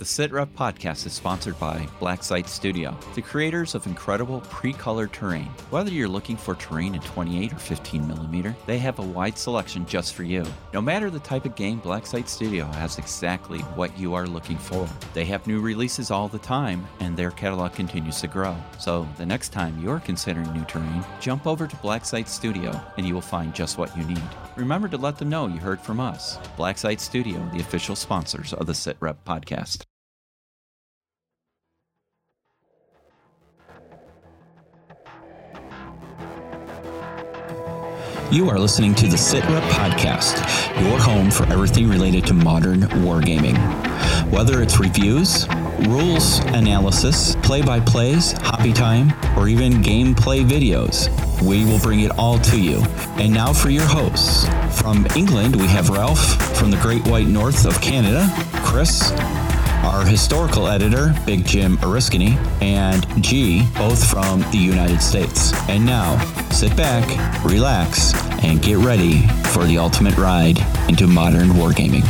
The SitRep podcast is sponsored by Black Site Studio, the creators of incredible pre-colored terrain. Whether you're looking for terrain in 28 or 15 millimeter, they have a wide selection just for you. No matter the type of game, Black Site Studio has exactly what you are looking for. They have new releases all the time, and their catalog continues to grow. So the next time you're considering new terrain, jump over to Black Site Studio, and you will find just what you need. Remember to let them know you heard from us. Black Site Studio, the official sponsors of the SitRep podcast. You are listening to the SitRep Podcast, your home for everything related to modern wargaming. Whether it's reviews, rules analysis, play by plays, hobby time, or even gameplay videos, we will bring it all to you. And now for your hosts. From England, we have Ralph, from the Great White North of Canada, Chris, our historical editor, Big Jim Oriskany, and G, both from the United States. And now, sit back, relax, and get ready for the ultimate ride into modern wargaming.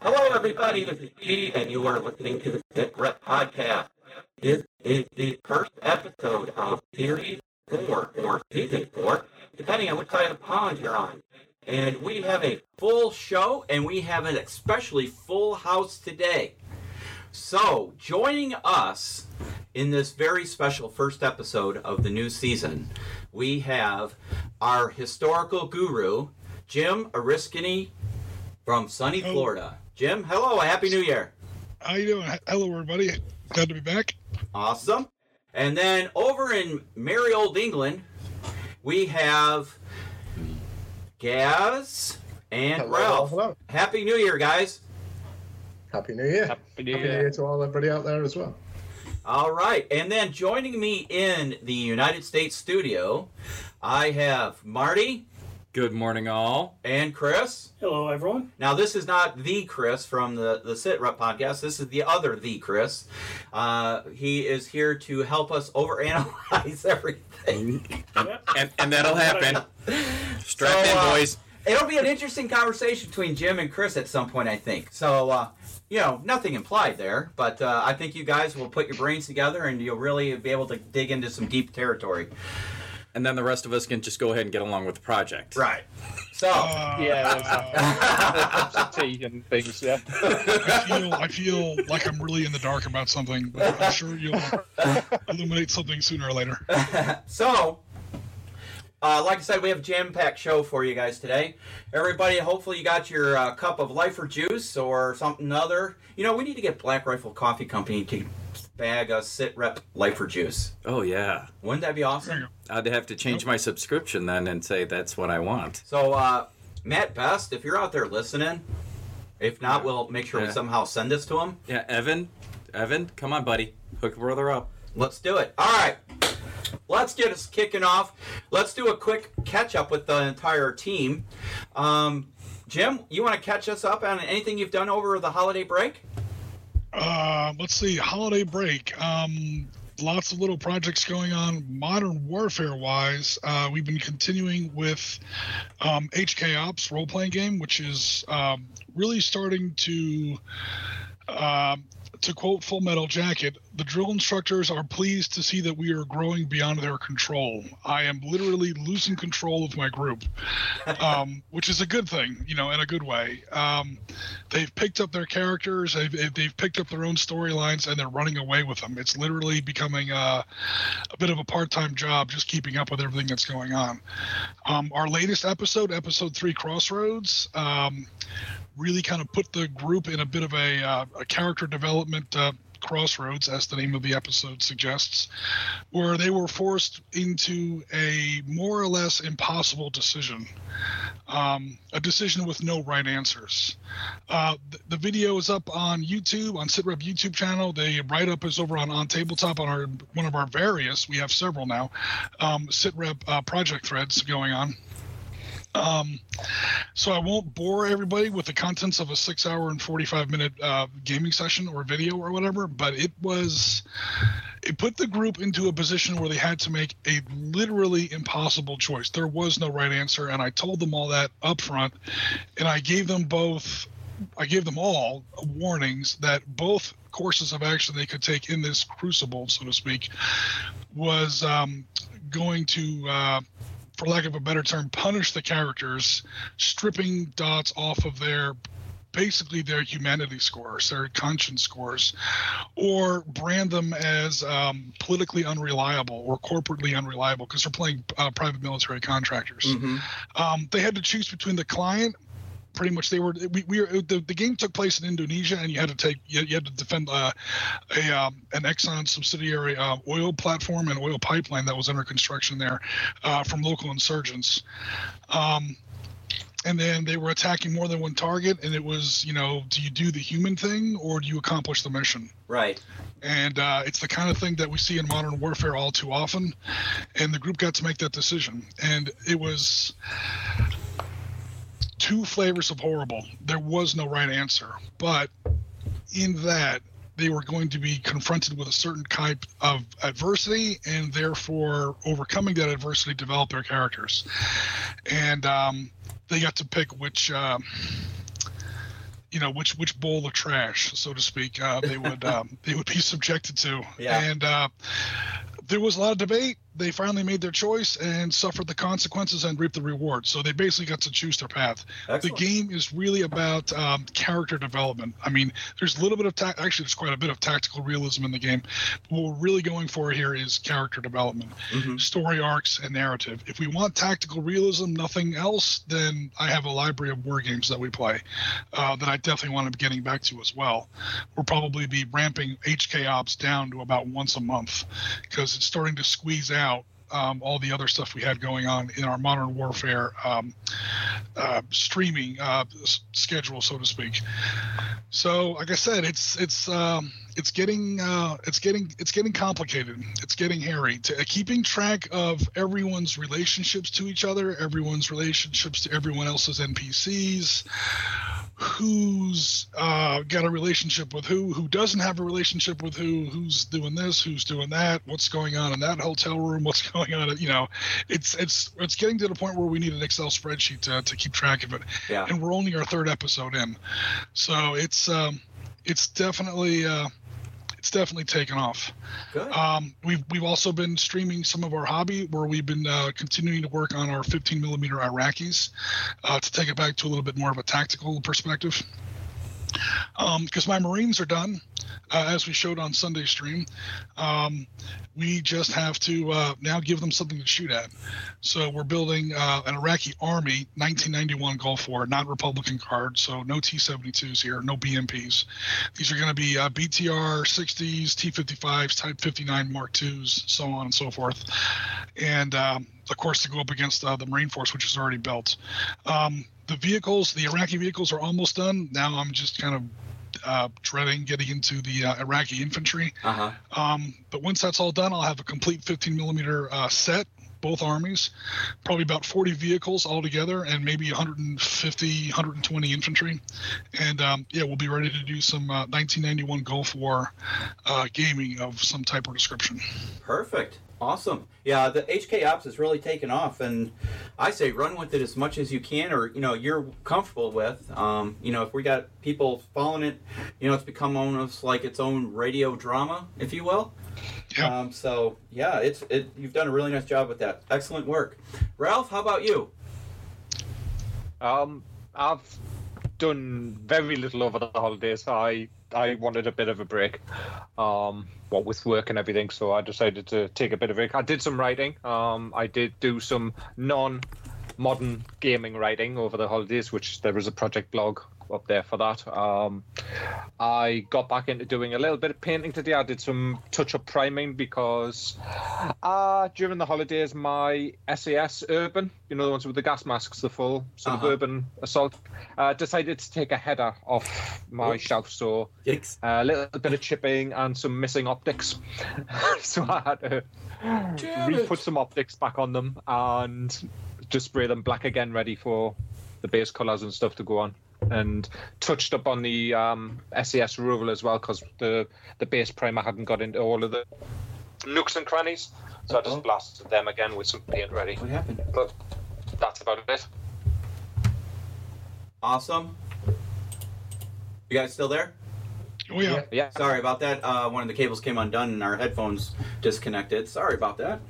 Hello, everybody. This is G, and you are listening to the Sit Rep Podcast. This is the first episode of Series 4, or Season 4, depending on which side of the pond you're on. And we have a full show, and we have an especially full house today. So, joining us in this very special first episode of the new season, we have our historical guru, Jim Oriskany from sunny Oh. Florida. Jim, hello, Happy New Year. How you doing? Hello, everybody. Glad to be back. Awesome. And then over in merry old England, we have Gaz and Hello, Ralph. hello. Happy New Year, guys. Happy New Year. Happy New Happy New Year. Year to all everybody out there as well. All right. And then joining me in the United States studio, I have Marty Good morning, all. and Chris. Hello, everyone. Now, this is not the Chris from the, the Sit Rep podcast. This is the other the Chris. Uh, he is here to help us overanalyze everything. And, and that'll happen. Strap So, in, uh, boys. It'll be an interesting conversation between Jim and Chris at some point, I think. So, uh, you know, nothing implied there, but uh, I think you guys will put your brains together and you'll really be able to dig into some deep territory. And then the rest of us can just go ahead and get along with the project. Right. So, Uh, Yeah, there's taking things. Yeah. I feel I feel like I'm really in the dark about something, but I'm sure you'll illuminate something sooner or later. so, uh, like I said, we have a jam-packed show for you guys today. Everybody, hopefully you got your uh, cup of lifer juice or something other. You know, we need to get Black Rifle Coffee Company to bag of sit rep lifer juice. Oh, yeah. Wouldn't that be awesome? I'd have to change my subscription then and say that's what I want. So, uh, Mat Best, if you're out there listening, if not, we'll make sure we Yeah. somehow send this to him. Yeah, Evan, Evan, come on, buddy. Hook brother up. Let's do it. All right. Let's get us kicking off. Let's do a quick catch up with the entire team. Um, Jim, you want to catch us up on anything you've done over the holiday break? Uh, let's see, holiday break. Um, lots of little projects going on. Modern warfare wise, uh, we've been continuing with um, HK Ops role playing game, which is um, really starting to. Um, to quote Full Metal Jacket, the drill instructors are pleased to see that we are growing beyond their control. I am literally losing control of my group, um, which is a good thing, you know, in a good way. Um, they've picked up their characters, they've, they've picked up their own storylines, and they're running away with them. It's literally becoming a, a bit of a part time job just keeping up with everything that's going on. Um, our latest episode, episode three, Crossroads, um, really kind of put the group in a bit of a, uh, a character development uh, crossroads, as the name of the episode suggests, where they were forced into a more or less impossible decision. Um, a decision with no right answers. Uh, th- the video is up on YouTube, on SitRep YouTube channel. The write up is over on on tabletop on our one of our various. We have several now. Um, SitRep uh, project threads going on. Um, so I won't bore everybody with the contents of a six hour and 45 minute uh, gaming session or video or whatever, but it was it put the group into a position where they had to make a literally impossible choice. There was no right answer, and I told them all that up front, and I gave them both. I gave them all warnings that both courses of action they could take in this crucible, so to speak, was um, going to, uh, for lack of a better term, punish the characters, stripping dots off of their basically their humanity scores, their conscience scores, or brand them as um, politically unreliable or corporately unreliable because they're playing uh, private military contractors. Mm-hmm. Um, they had to choose between the client. Pretty much, they were. We, we were. The, the game took place in Indonesia, and you had to take. You, you had to defend uh, a um, an Exxon subsidiary uh, oil platform and oil pipeline that was under construction there uh, from local insurgents. Um, and then they were attacking more than one target and it was you know do you do the human thing or do you accomplish the mission Right. and uh, it's the kind of thing that we see in modern warfare all too often and the group got to make that decision and it was two flavors of horrible. There was no right answer. But in that they were going to be confronted with a certain type of adversity and therefore overcoming that adversity develop their characters. And um, they got to pick which um, you know which which bowl of trash so to speak uh, they would um, they would be subjected to. Yeah. and uh, there was a lot of debate they finally made their choice and suffered the consequences and reaped the rewards so they basically got to choose their path Excellent. the game is really about um, character development. I mean, there's a little bit of ta- actually there's quite a bit of tactical realism in the game. But what we're really going for here is character development, Mhm. story arcs, and narrative. If we want tactical realism, nothing else, then I have a library of war games that we play uh, that I definitely want to be getting back to as well. We'll probably be ramping HK Ops down to about once a month because it's starting to squeeze out. Um, all the other stuff we had going on in our modern warfare um, uh, streaming uh, schedule, so to speak. So, like I said, it's it's um, it's getting uh, it's getting it's getting complicated. It's getting hairy. To, uh, keeping track of everyone's relationships to each other, everyone's relationships to everyone else's NPCs, who's uh, got a relationship with who, who doesn't have a relationship with who, who's doing this, who's doing that, what's going on in that hotel room, what's going on. You know, it's it's it's getting to the point where we need an Excel spreadsheet to, to keep track of it Yeah. and we're only our third episode in, so it's um, it's definitely uh, it's definitely taken off. Good. Um, we've we've also been streaming some of our hobby where we've been uh, continuing to work on our 15 millimeter Iraqis uh, to take it back to a little bit more of a tactical perspective. Because my Marines are done, uh, as we showed on Sunday stream. Um, we just have to uh, now give them something to shoot at. So we're building uh, an Iraqi Army 1991 Gulf War, not Republican Guard, so no T-72s here, no BMPs. These are going to be BTR 60s, T-55s, Type 59 Mark IIs, so on and so forth, and um, of course to go up against uh, the Marine Force, which is already built. Um, the vehicles, the Iraqi vehicles, are almost done. Now I'm just kind of uh, dreading getting into the uh, Iraqi infantry. Uh huh. Um, but once that's all done, I'll have a complete 15 millimeter uh, set, both armies, probably about 40 vehicles altogether, and maybe 150, 120 infantry. And um, yeah, we'll be ready to do some uh, 1991 Gulf War uh, gaming of some type or description. Perfect. Awesome. Yeah, the HK Ops has really taken off, and I say run with it as much as you can, or you know you're comfortable with. Um, you know, if we got people following it, you know, it's become almost like its own radio drama, if you will. Yeah. Um, so yeah, it's it. You've done a really nice job with that. Excellent work, Ralph. How about you? Um, I've done very little over the holidays. I I wanted a bit of a break, um, what with work and everything. So I decided to take a bit of a break. I did some writing. Um, I did do some non-modern gaming writing over the holidays, which there is a project blog up there for that. Um, I got back into doing a little bit of painting today. I did some touch-up priming because uh, during the holidays, my SAS Urban, you know the ones with the gas masks, the full sort Uh-huh. of urban assault, uh, decided to take a header off my Oops. shelf. So Yikes. a little bit of chipping and some missing optics. so I had to Damn re put some optics back on them and just spray them black again, ready for the base colours and stuff to go on. And touched up on the um, SAS Roval as well because the the base primer hadn't got into all of the nooks and crannies. So I Uh-oh. just blasted them again with some paint ready. What happened? But that's about it. Awesome. You guys still there? Oh yeah. Yeah. Sorry about that. Uh, one of the cables came undone and our headphones disconnected. Sorry about that.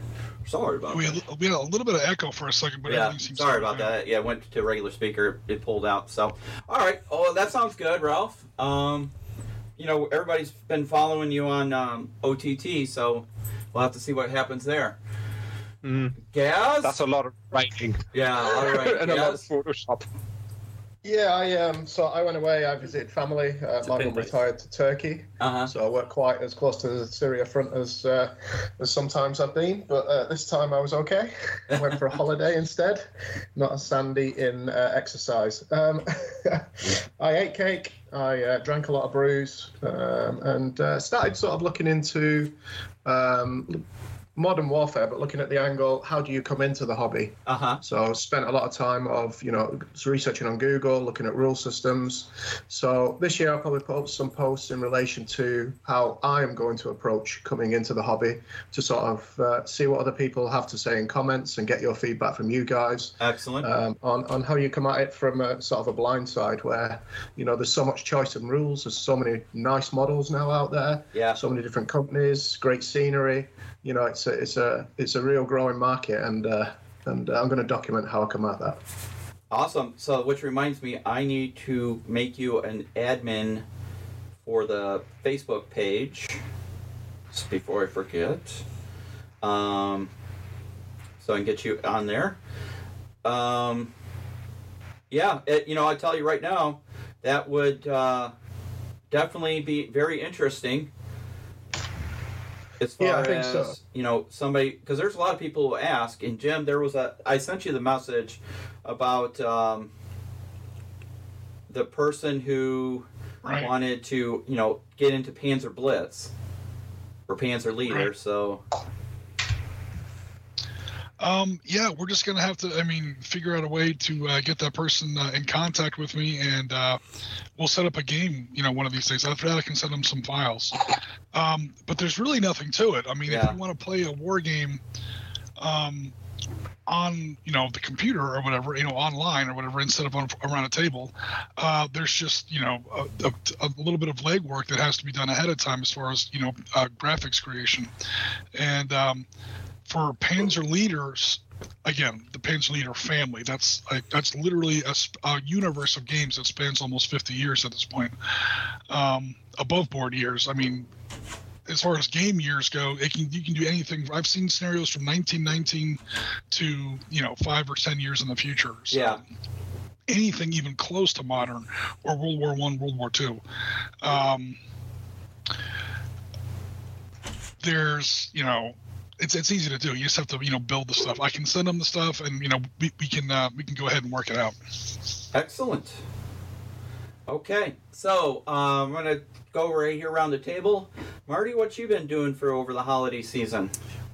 Sorry about We that. had, we had a little bit of echo for a second, but yeah, everything seems sorry to be about fine. that. Yeah, went to regular speaker. It pulled out. So, all right. Oh, that sounds good, Ralph. Um, you know, everybody's been following you on um, OTT, so we'll have to see what happens there. Mm, Gaz? that's a lot of writing yeah. All right. and a lot of Photoshop. Yeah, I um. So I went away. I visited family. Uh, my mum retired to Turkey, Uh-huh. so I weren't quite as close to the Syria front as uh, as sometimes I've been. But uh, this time I was okay. I went for a holiday instead, not a sandy in uh, exercise. Um, I ate cake. I uh, drank a lot of brews, um, and uh, started sort of looking into um, modern warfare, but looking at the angle, how do you come into the hobby? Uh-huh. So spent a lot of time of you know researching on Google, looking at rule systems. So this year I'll probably put up some posts in relation to how I am going to approach coming into the hobby to sort of uh, see what other people have to say in comments and get your feedback from you guys Excellent. um, on on how you come at it from a sort of a blind side where you know there's so much choice and rules. There's so many nice models now out there yeah. so many different companies, great scenery. You know, it's a it's a it's a real growing market, and uh, and I'm going to document how I come at that. Awesome. So, which reminds me, I need to make you an admin for the Facebook page. Before I forget. Um, so I can get you on there. Um, yeah, it, you know, I tell you right now, that would uh, definitely be very interesting. As far Yeah, I think as so. you know, somebody because there's a lot of people who ask. And Jim, there was a I sent you the message about um, the person who Right. wanted to you know get into Panzer Blitz or Panzer Leader. Right. So Um, yeah, we're just gonna have to. I mean, figure out a way to uh, get that person uh, in contact with me, and uh, we'll set up a game. You know, one of these days. After that, I can send them some files. Um, but there's really nothing to it. I mean, Yeah. if you want to play a war game, um, on you know the computer or whatever, you know, online or whatever, instead of on, around a table, uh, there's just you know a, a, a little bit of legwork that has to be done ahead of time as far as you know uh, graphics creation, and um, for Panzer leaders, again, the Panzer leader family. That's like that's literally a, a universe of games that spans almost 50 years at this point. Um, above board years. I mean, as far as game years go, it can you can do anything. I've seen scenarios from 1919 to you know five or ten years in the future. So Yeah. Anything even close to modern or World War One, World War Two. Um, there's you know it's it's easy to do. You just have to you know build the stuff. I can send them the stuff, and you know we, we can uh, we can go ahead and work it out. Excellent. Okay, so um, I'm gonna go right here around the table. Marty, what you been doing for over the holiday season?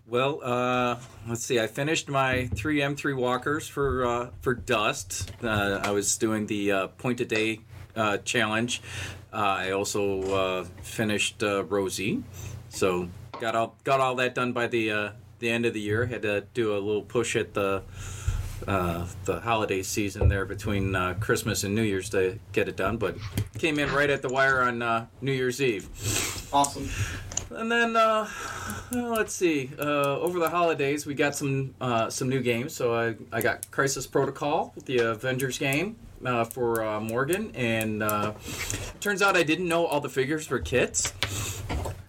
Well, uh, let's see. I finished my three M3 walkers for uh, for Dust. Uh, I was doing the uh, point a day uh, challenge. Uh, I also uh, finished uh, Rosie, so got all got all that done by the uh, the end of the year. Had to do a little push at the uh, the holiday season there between uh, Christmas and New Year's to get it done, but came in right at the wire on uh, New Year's Eve. Awesome. And then uh, well, let's see. Uh, over the holidays, we got some uh, some new games. So I, I got Crisis Protocol, the Avengers game uh, for uh, Morgan, and uh, turns out I didn't know all the figures were kits.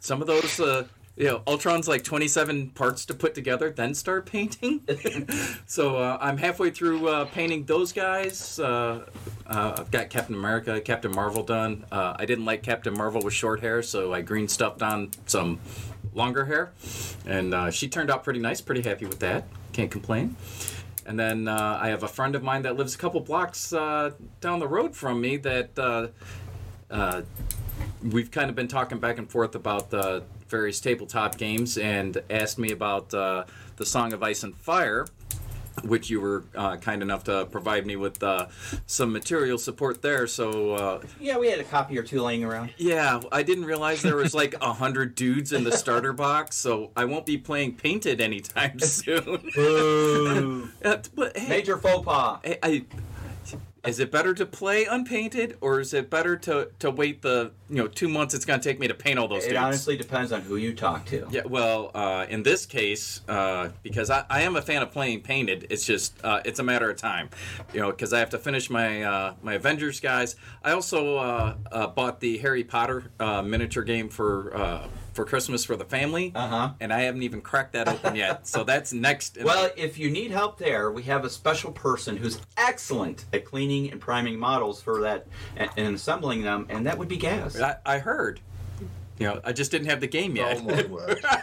Some of those, uh, you know, Ultron's like 27 parts to put together, then start painting. so uh, I'm halfway through uh, painting those guys. Uh, uh, I've got Captain America, Captain Marvel done. Uh, I didn't like Captain Marvel with short hair, so I green stuffed on some longer hair, and uh, she turned out pretty nice. Pretty happy with that. Can't complain. And then uh, I have a friend of mine that lives a couple blocks uh, down the road from me that uh, uh, we've kind of been talking back and forth about the various tabletop games and asked me about uh, the Song of Ice and Fire. which you were uh, kind enough to provide me with uh, some material support there. So uh, Yeah, we had a copy or two laying around. yeah, I didn't realize there was like a hundred dudes in the starter box, so I won't be playing painted anytime soon. Boo! But hey, Major faux pas. I, I, is it better to play unpainted, or is it better to, to wait the you know two months it's going to take me to paint all those It dudes? honestly depends on who you talk to. Yeah, well, uh, in this case, uh, because I, I am a fan of playing painted, it's just uh, it's a matter of time, you know, because I have to finish my uh, my Avengers guys. I also uh, uh, bought the Harry Potter uh, miniature game for uh, for Christmas for the family, Uh-huh. and I haven't even cracked that open yet. So that's next. in- Well, if you need help there, we have a special person who's excellent at cleaning and priming models for that and, and assembling them, and that would be Gaz. I, I heard. You know, I just didn't have the game yet. Oh my word.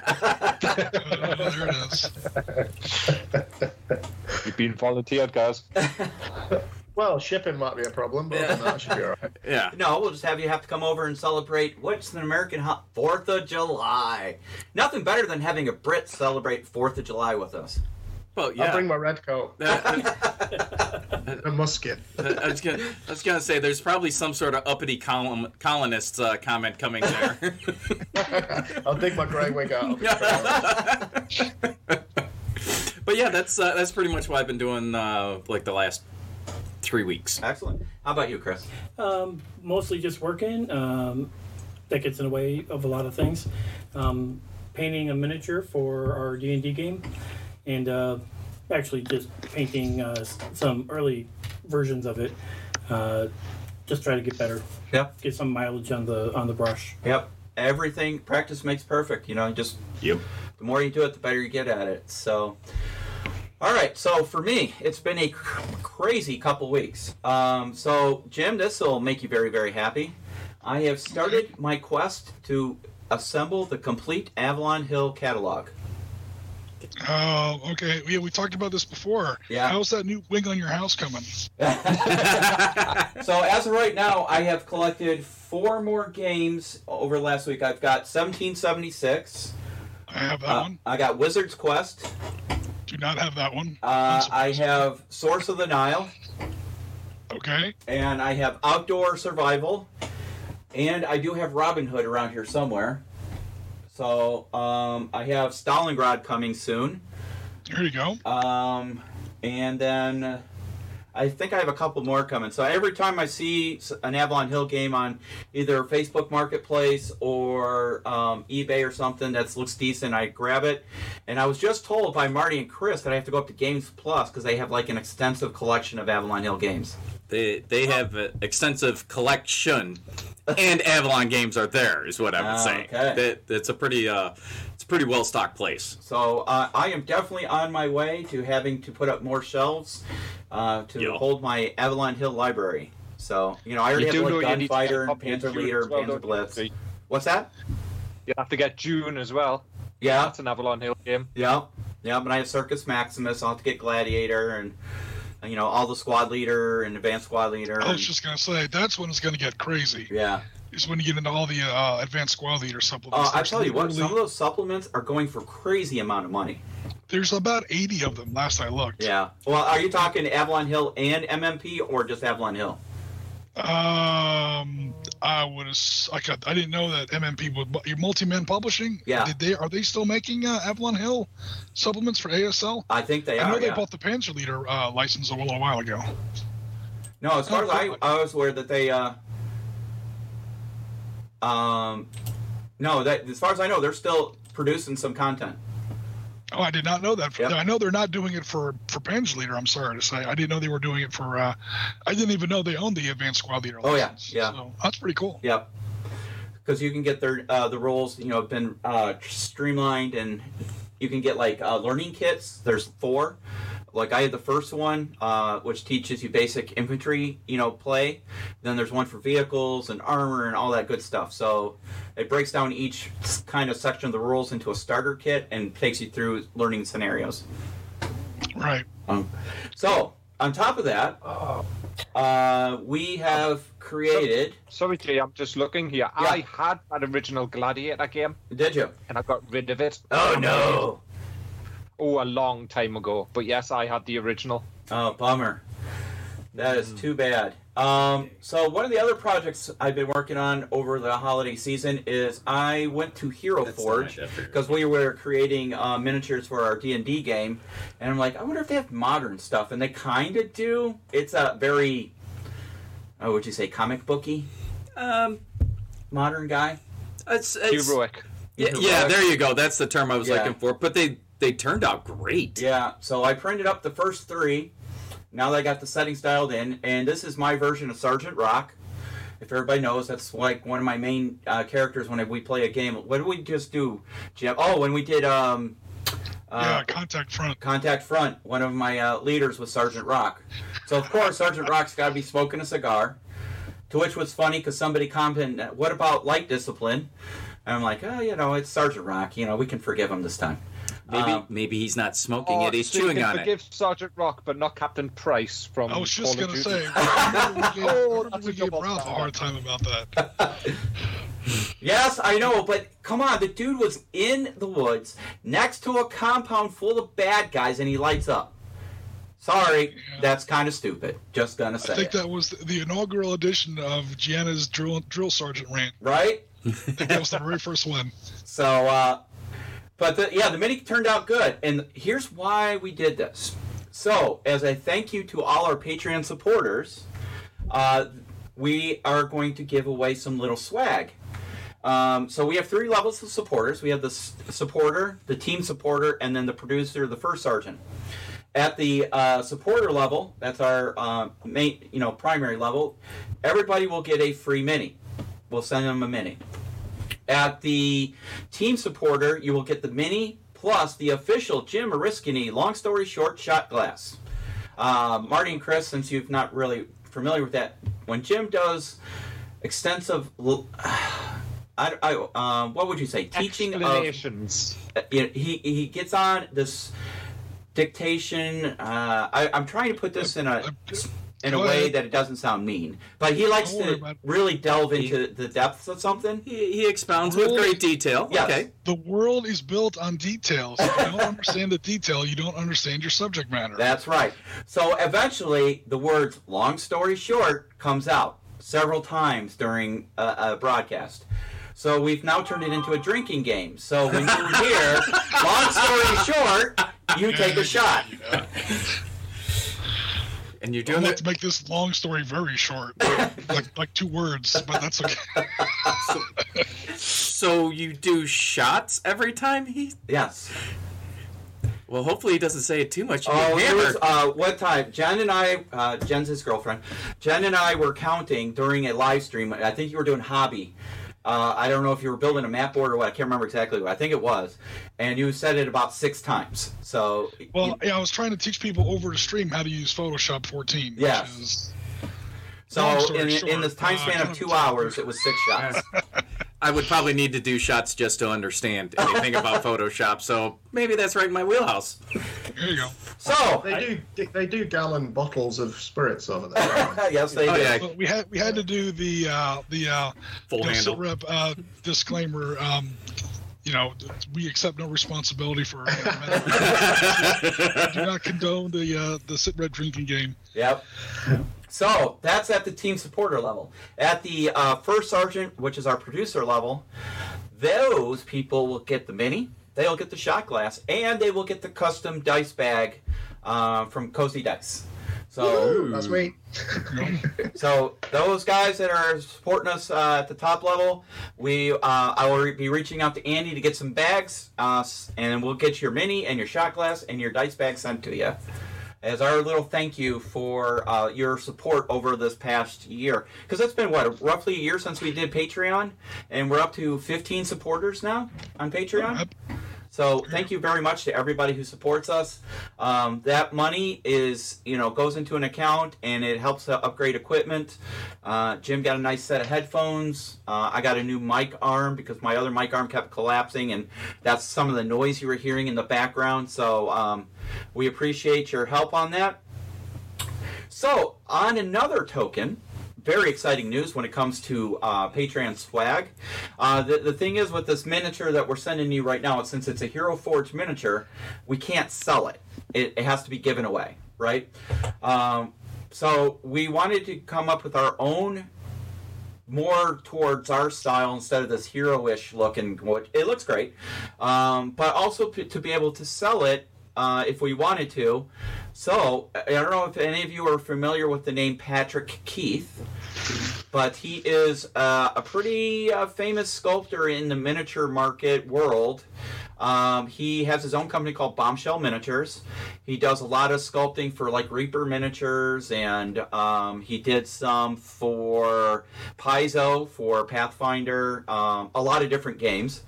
Oh, there it is. You've been volunteered, guys. Well, shipping might be a problem, but other than that, should be all right. yeah. No, we'll just have you have to come over and celebrate what's an American ho- Fourth of July. Nothing better than having a Brit celebrate Fourth of July with us. Well, yeah. I'll bring my red coat a musket. I was gonna, I was gonna say, there's probably some sort of uppity column, colonist uh, comment coming there. I'll dig my grey wig out. but yeah, that's uh, that's pretty much what I've been doing uh, like the last three weeks. Excellent. How about you, Chris? Um, mostly just working. Um, that gets in the way of a lot of things. Um, painting a miniature for our D and D game, and uh, actually just painting uh, some early versions of it. Uh, just try to get better. Yep. Get some mileage on the on the brush. Yep. Everything practice makes perfect. You know, just Yep. the more you do it, the better you get at it. So, all right. So for me, it's been a cr- crazy couple weeks. Um, so Jim, this will make you very, very happy. I have started my quest to assemble the complete Avalon Hill catalog. Oh, okay. Yeah, we talked about this before. Yeah. How's that new wing on your house coming? so as of right now, I have collected four more games over last week. I've got 1776. I have that Uh, one. I got Wizard's Quest. Do not have that one. Uh, I have Source of the Nile. Okay. and I have outdoor survival, and I do have Robin Hood around here somewhere. So um, I have Stalingrad coming soon, There you go. um, and then I think I have a couple more coming. So every time I see an Avalon Hill game on either Facebook Marketplace or um, eBay or something that looks decent, I grab it. And I was just told by Marty and Chris that I have to go up to Games Plus because they have like an extensive collection of Avalon Hill games. They they have an extensive collection, and Avalon games are there. Is what I would Ah, say. okay. That, that's a pretty uh, it's a pretty well stocked place. So uh, I am definitely on my way to having to put up more shelves uh, to Yeah. hold my Avalon Hill library. So you know, I already You have know like you need to Gunfighter, get a and copy of Panzer Dune Leader, as well, Panzer? Blitz. What's that? You have to get Dune as well. Yeah, That's an Avalon Hill game. yeah, yeah. But I have Circus Maximus. I'll have to get Gladiator and you know all the Squad Leader and Advanced Squad Leader. I and- was just gonna say that's when it's gonna get crazy. yeah. Is when you get into all the uh, advanced squad leader Uh, supplements. I tell you what, some of those supplements are going for crazy amount of money. There's about 80 of them. Last I looked. Yeah. Well, are you talking Avalon Hill and MMP or just Avalon Hill? Um, I would. I could, I didn't know that MMP would. Your multi-man publishing. Yeah. Did they? Are they still making uh, Avalon Hill supplements for ASL? I think they I know are. they yeah. bought the Panzer Leader uh, license a little while ago. No, as far Oh, as I. I was aware that they, uh, um, no, that as far as I know, they're still producing some content. Oh, I did not know that. Yep. I know they're not doing it for for Panzer Leader. I'm sorry to say, I didn't know they were doing it for. Uh, I didn't even know they owned the Advanced Squad Leader. Oh, yeah, license. yeah. So that's pretty cool. Yep. Because you can get their uh, the roles, you know, have been uh, streamlined, and you can get like uh, learning kits. There's four. Like I had the first one, uh, which teaches you basic infantry, you know, play. Then there's one for vehicles and armor and all that good stuff. So it breaks down each kind of section of the rules into a starter kit and takes you through learning scenarios. Right. Um, so on top of that, uh, we have created. Sorry, Jay, I'm just looking here. Yeah. I had that original Gladiator game, Did you? and I got rid of it. Oh no! Oh a long time ago. But yes, I had the original. Oh, bummer. That is too bad. Um, so one of the other projects I've been working on over the holiday season is I went to Hero That's Forge not much effort. because we were creating uh, miniatures for our D and D game, and I'm like, I wonder if they have modern stuff, and they kind of do. It's a very, oh, would you say comic booky Um, modern guy? it's, it's Heroic. yeah, yeah, there you go. That's the term I was Yeah. looking for. But they they turned out great. Yeah, so I printed up the first three. Now that I got the settings dialed in, and this is my version of Sergeant Rock. If everybody knows, that's like one of my main uh, characters when we play a game. What did we just do, Jim? Oh, when we did um, yeah, uh, contact front. Contact Front, one of my uh, leaders was Sergeant Rock. So of course Sergeant Rock's got to be smoking a cigar. To which was funny because somebody commented, "What about light discipline?" And I'm like, "Oh, you know, it's Sergeant Rock. You know, we can forgive him this time." Maybe Um, maybe he's not smoking it. He's chewing can on it. forgive Sergeant Rock, but not Captain Price from I was just Call gonna say, we gave, Oh, we a gave Ralph a hard time about that. Yes, I know, but come on, the dude was in the woods next to a compound full of bad guys and he lights up. Sorry, Yeah. that's kind of stupid. Just gonna say. I think it. that was the inaugural edition of Gianna's drill drill sergeant rant. right? I think that was the very first one. So, uh, but the, yeah, the mini turned out good, and here's why we did this. So, as a thank you to all our Patreon supporters, uh, we are going to give away some little swag. Um, so we have three levels of supporters. We have the s- supporter, the team supporter, and then the producer, the first sergeant. At the uh, supporter level, that's our uh, main, you know, primary level. Everybody will get a free mini. We'll send them a mini. At the team supporter, you will get the mini plus the official Jim Oriskany long story short shot glass. Uh, Marty and Chris, since you've not really familiar with that, when Jim does extensive, l- I, I, um, what would you say, teaching of Explanations. uh, you know, he he gets on this dictation. Uh, I, I'm trying to put this in a I'm- in a way ahead. that it doesn't sound mean, but he likes Don't to really delve into the depths of something. He, he expounds with great detail. Yes. Okay. The world is built on details. If you don't understand the detail, you don't understand your subject matter. That's right. So eventually, the words "long story short" comes out several times during a, a broadcast. So we've now turned it into a drinking game. So when you hear "long story short," you take a shot. And you're I'd doing like it. to make this long story very short, like like two words, but that's okay. So you do shots every time he. Yes. Well, hopefully he doesn't say it too much. Oh, get it was hammered. uh, one time. Jen and I, uh, Jen's his girlfriend. Jen and I were counting during a live stream. I think you were doing hobby. Uh, I don't know if you were building a map board or what. I can't remember exactly what. I think it was. And you said it about six times. So, Well, yeah, I was trying to teach people over the stream how to use Photoshop 14. Yes. Which is, so in, in short, the time span uh, of two hours, it was six shots. I would probably need to do shots just to understand anything about Photoshop. So maybe that's right in my wheelhouse. there you go. So, They do they do gallon bottles of spirits over there. yes, they Oh, did. yeah. But we had we had to do the uh, the uh, Full handle. sit rep uh, disclaimer. Um, you know, we accept no responsibility for. Do not condone the uh, the sit rep drinking game. Yep. So that's at the team supporter level. At the uh, first sergeant, which is our producer level, those people will get the mini, they'll get the shot glass, and they will get the custom dice bag uh, from Cozy Dice. So, That's me. so those guys that are supporting us uh, at the top level, we uh, I will re- be reaching out to Andy to get some bags, uh, and we'll get your mini and your shot glass and your dice bag sent to you as our little thank you for uh, your support over this past year. Because it's been what roughly a year since we did Patreon, and we're up to 15 supporters now on Patreon. Yep. So thank you very much to everybody who supports us. Um, that money is, you know, goes into an account and it helps to upgrade equipment. Uh, Jim got a nice set of headphones. Uh, I got a new mic arm because my other mic arm kept collapsing, and that's some of the noise you were hearing in the background. So um, we appreciate your help on that. So on another token, very exciting news when it comes to uh, Patreon swag. Uh, the, the thing is, with this miniature that we're sending you right now, since it's a Hero Forge miniature, we can't sell it. It, it has to be given away, right? Um, so we wanted to come up with our own more towards our style instead of this hero-ish look and it looks great um, but also p- to be able to sell it uh, if we wanted to so i don't know if any of you are familiar with the name patrick keith but he is uh, a pretty uh, famous sculptor in the miniature market world um, he has his own company called Bombshell Miniatures. He does a lot of sculpting for like Reaper miniatures, and um, he did some for Paizo, for Pathfinder, um, a lot of different games.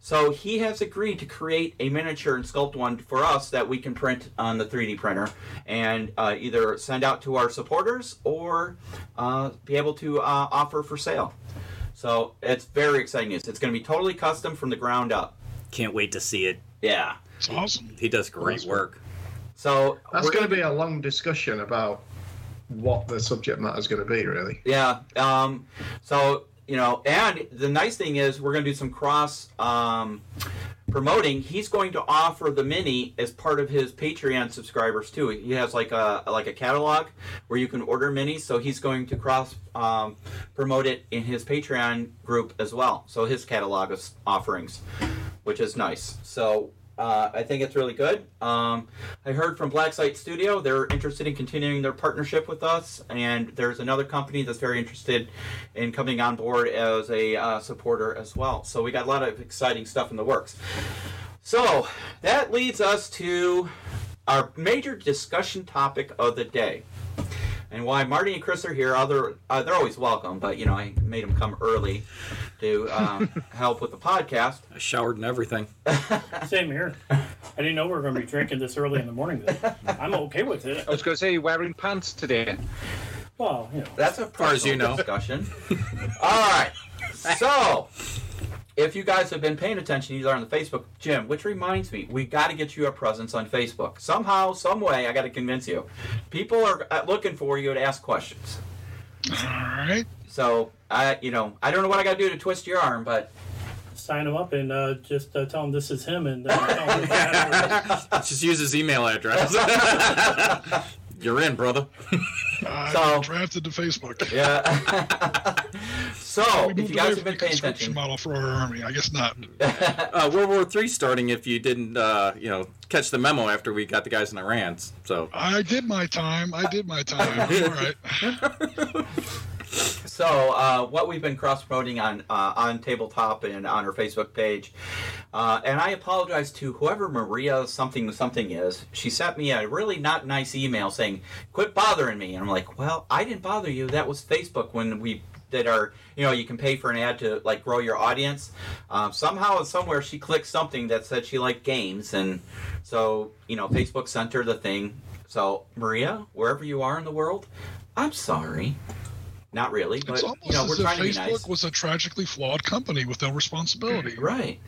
So he has agreed to create a miniature and sculpt one for us that we can print on the 3D printer and uh, either send out to our supporters or uh, be able to uh, offer for sale. So it's very exciting news. It's going to be totally custom from the ground up. Can't wait to see it. Yeah. It's awesome. He does great Awesome. work. So That's going to be a long discussion about what the subject matter is going to be, really. Yeah. Um, so you know, and the nice thing is we're going to do some cross um, promoting. He's going to offer the mini as part of his Patreon subscribers too. He has like a like a catalog where you can order minis. So he's going to cross um, promote it in his Patreon group as well. So his catalog of offerings, which is nice. So. Uh, I think it's really good. Um, I heard from Blacksite Studio they're interested in continuing their partnership with us, and there's another company that's very interested in coming on board as a uh, supporter as well. So we got a lot of exciting stuff in the works. So that leads us to our major discussion topic of the day. And why Marty and Chris are here, other uh, they're always welcome, but you know I made them come early to um, help with the podcast. I showered and everything. Same here. I didn't know we were going to be drinking this early in the morning. Though. I'm okay with it. I was going to say, you're wearing pants today. Well, you know. That's a far as you personal know. discussion. All right. So, if you guys have been paying attention, you are on the Facebook, Jim, which reminds me, we got to get you a presence on Facebook somehow, some way. I got to convince you. People are uh, looking for you to ask questions. All right. So, I, you know, I don't know what I got to do to twist your arm, but sign him up and uh, just uh, tell him this is him and uh, tell him. Just use his email address. You're in, brother. I So- drafted to Facebook. yeah. so, we if you guys have from been the paying attention, model for our army. I guess not. Uh, World War Three starting if you didn't, uh, you know, catch the memo after we got the guys in Iran. So I did my time. I did my time. All right. So, uh, what we've been cross promoting on uh, on tabletop and on her Facebook page, uh, and I apologize to whoever Maria something something is. She sent me a really not nice email saying, "Quit bothering me," and I'm like, "Well, I didn't bother you. That was Facebook when we." Did our, you know, you can pay for an ad to like grow your audience. Um, somehow somewhere she clicked something that said she liked games, and so you know, Facebook sent her the thing. So Maria, wherever you are in the world, I'm sorry. Not really, but It's almost you know, we're as if trying to be Facebook nice. was a tragically flawed company with no responsibility. Right.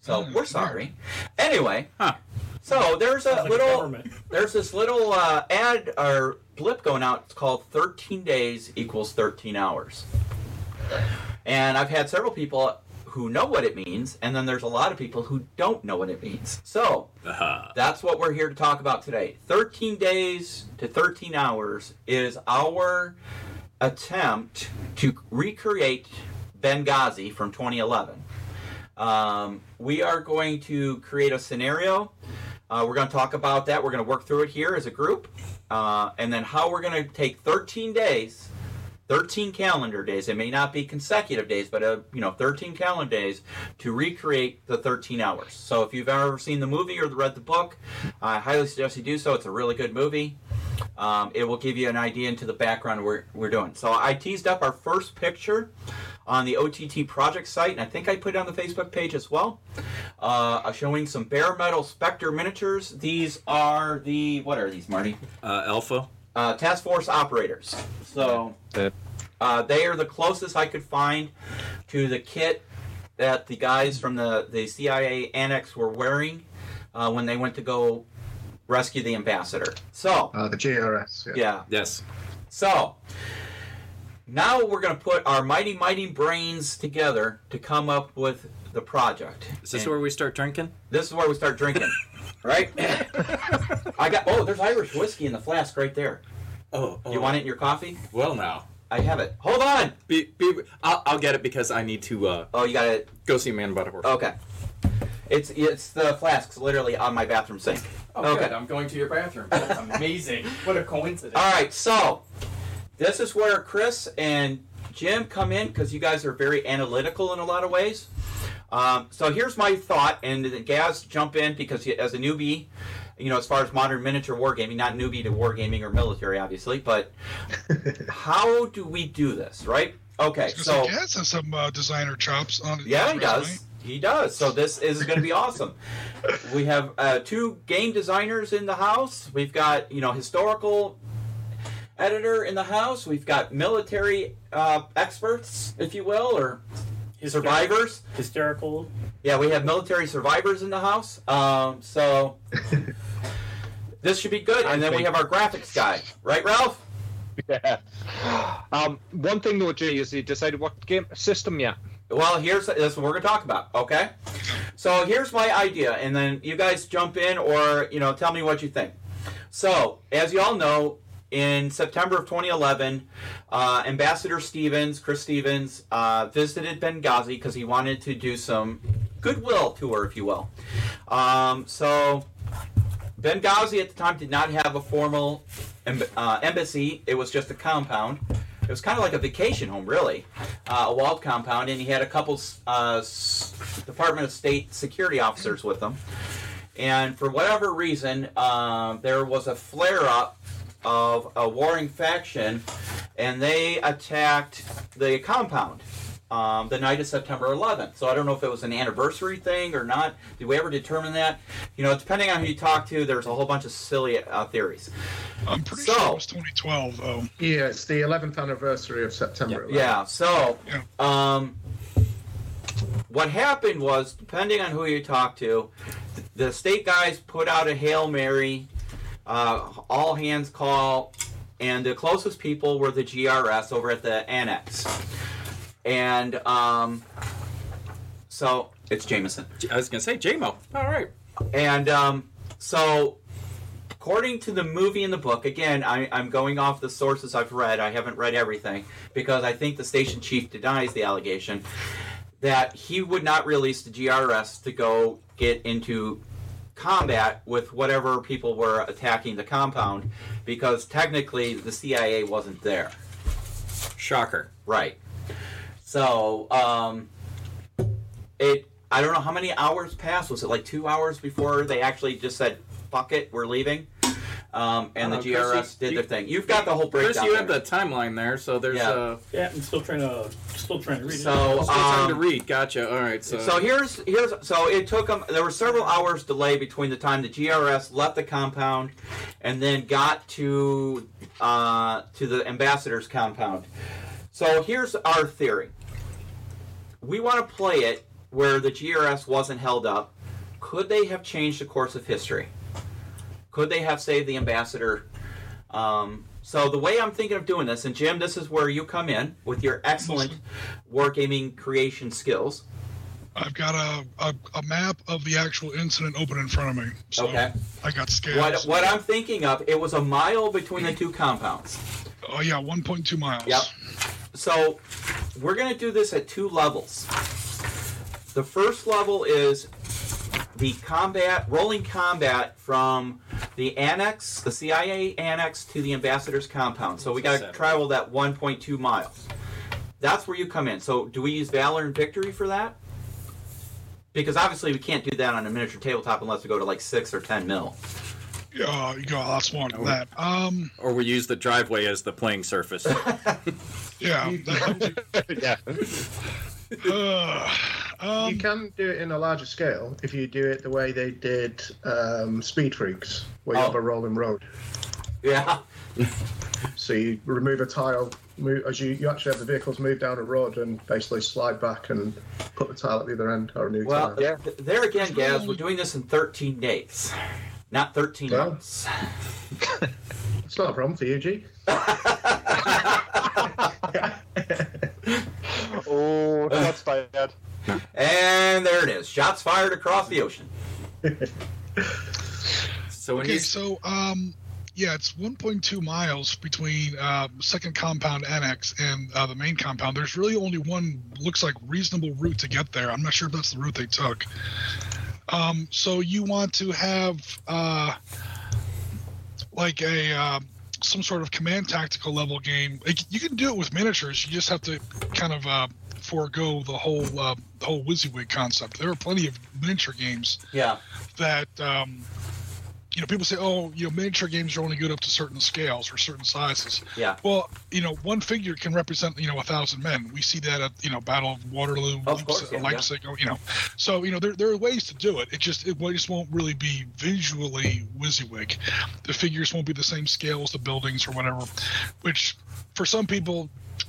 So Hmm, we're sorry. Anyway, Huh. so there's a like little, government. there's this little uh, ad or blip going out. It's called 13 days equals 13 hours. And I've had several people who know what it means, and then there's a lot of people who don't know what it means. So uh, that's what we're here to talk about today. 13 days to 13 hours is our attempt to recreate Benghazi from 2011. Um, we are going to create a scenario. Uh, we're going to talk about that. We're going to work through it here as a group. Uh, and then how we're going to take 13 days 13 calendar days. It may not be consecutive days, but uh, you know, 13 calendar days to recreate the 13 hours. So if you've ever seen the movie or read the book, I highly suggest you do so. It's a really good movie. Um, it will give you an idea into the background we're, we're doing. So I teased up our first picture on the OTT project site, and I think I put it on the Facebook page as well, uh, showing some bare metal Spectre miniatures. These are the what are these, Marty? uh, Alpha. uh, task force operators. So uh, they are the closest I could find to the kit that the guys from the, the CIA annex were wearing uh, when they went to go rescue the ambassador. So, Uh, the GRS. Yeah. yeah. Yes. So, now we're going to put our mighty, mighty brains together to come up with the project. Is this And where we start drinking? this is where we start drinking, right? I got. Oh, there's Irish whiskey in the flask right there. Oh, You want it in your coffee? Well, now. I have it. Hold on. Be, be, I'll, I'll get it because I need to uh, Oh, you got it. go see a Man About a Horse. Okay. It's it's the flask's literally on my bathroom sink. Oh, okay. good. I'm going to your bathroom. That's amazing. what a coincidence. All right. So this is where Chris and Jim come in because you guys are very analytical in a lot of ways. Um, so here's my thought, and then Gaz jump in because he, as a newbie, you know, as far as modern miniature wargaming, not newbie to wargaming or military, obviously, but how do we do this, right? Okay, So so Gaz has some uh, designer chops on his yeah, he resume. does. He does. So this is going to be awesome. We have uh, two game designers in the house. We've got you know historical editor in the house. We've got military uh, experts, if you will, or survivors. Hysterical. Yeah, we have military survivors in the house. Um, so this should be good. And then we have our graphics guy, right, Ralph? Yeah. Um, one thing though, Jay, is you decided what game system yet? Well, here's that's what we're gonna talk about. Okay, so here's my idea, and then you guys jump in or you know tell me what you think. So, as you all know, in September of 2011, uh, Ambassador Stevens, Chris Stevens, uh, visited Benghazi because he wanted to do some goodwill tour, if you will. Um, so, Benghazi at the time did not have a formal em- uh, embassy; it was just a compound. It was kind of like a vacation home, really, uh, a walled compound, and he had a couple uh, Department of State security officers with him. And for whatever reason, um, there was a flare up of a warring faction, and they attacked the compound um, the night of September 11th. So I don't know if it was an anniversary thing or not. Did we ever determine that? You know, depending on who you talk to, there's a whole bunch of silly uh, theories. I'm pretty So- sure it was 2012, though. Yeah, it's the 11th anniversary of September. 11th. Yeah. So, Yeah. um, what happened was, depending on who you talk to, the state guys put out a hail mary, uh, all hands call, and the closest people were the GRS over at the annex, and um, so it's Jameson. I was going to say JMO. All right. And um, so, according to the movie and the book, again, I, I'm going off the sources I've read. I haven't read everything because I think the station chief denies the allegation that he would not release the GRS to go get into combat with whatever people were attacking the compound because technically the CIA wasn't there. Shocker. Right. So, um, it. I don't know how many hours passed. Was it like two hours before they actually just said, "Fuck it, we're leaving," um, and the Uh, GRS Chris, did you- their thing. You've got the whole breakdown. Chris, you have the timeline there, so there's Yeah. uh, Yeah, I'm still trying to still trying to read So, it. still time to um, read. Gotcha. All right. So, So here's here's so it took them. There were several hours delay between the time the GRS left the compound and then got to uh, to the ambassador's compound. So here's our theory. We want to play it where the GRS wasn't held up. Could they have changed the course of history? Could they have saved the ambassador? Um, so the way I'm thinking of doing this, and Jim, this is where you come in with your excellent wargaming creation skills. I've got a, a, a map of the actual incident open in front of me. So Okay. I got scales. What, what I'm thinking of, it was a mile between the two compounds. Oh, yeah, 1.2 miles. Yep. So we're going to do this at two levels. The first level is the combat, rolling combat from the annex, the CIA annex to the ambassador's compound. So we got to travel that 1.2 miles. That's where you come in. So do we use Valor and Victory for that? Because obviously we can't do that on a miniature tabletop unless we go to like six or ten mil. Yeah, you go a lot smaller than that. Um, or we use the driveway as the playing surface. yeah. yeah. uh, um, You can do it in a larger scale if you do it the way they did um, Speed Freaks, where you Oh. have a rolling road. Yeah. So you remove a tile, move, as you, you actually have the vehicles move down a road and basically slide back and put the tile at the other end or a new Well, tile. Yeah. th- there again, Gaz, we're doing this in 13 days, not 13 no. months. it's not a problem for you, G. oh, that's bad. And there it is. Shots fired across the ocean. so okay, so um, yeah, it's 1.2 miles between uh, second compound annex and uh, the main compound. There's really only one looks like reasonable route to get there. I'm not sure if that's the route they took. Um, so you want to have uh, like a uh, some sort of command tactical level game. Like, you can do it with miniatures. You just have to kind of uh, forego the whole uh, the whole WYSIWYG concept. There are plenty of miniature games Yeah. that um, you know people say oh you know miniature games are only good up to certain scales or certain sizes. Yeah. well you know one figure can represent you know a thousand men. We see that at you know battle of waterloo Of course, yeah, leipzig or, you know. So you know there, there are ways to do it. It just it just won't really be visually WYSIWYG. The figures won't be the same scale as the buildings or whatever which for some people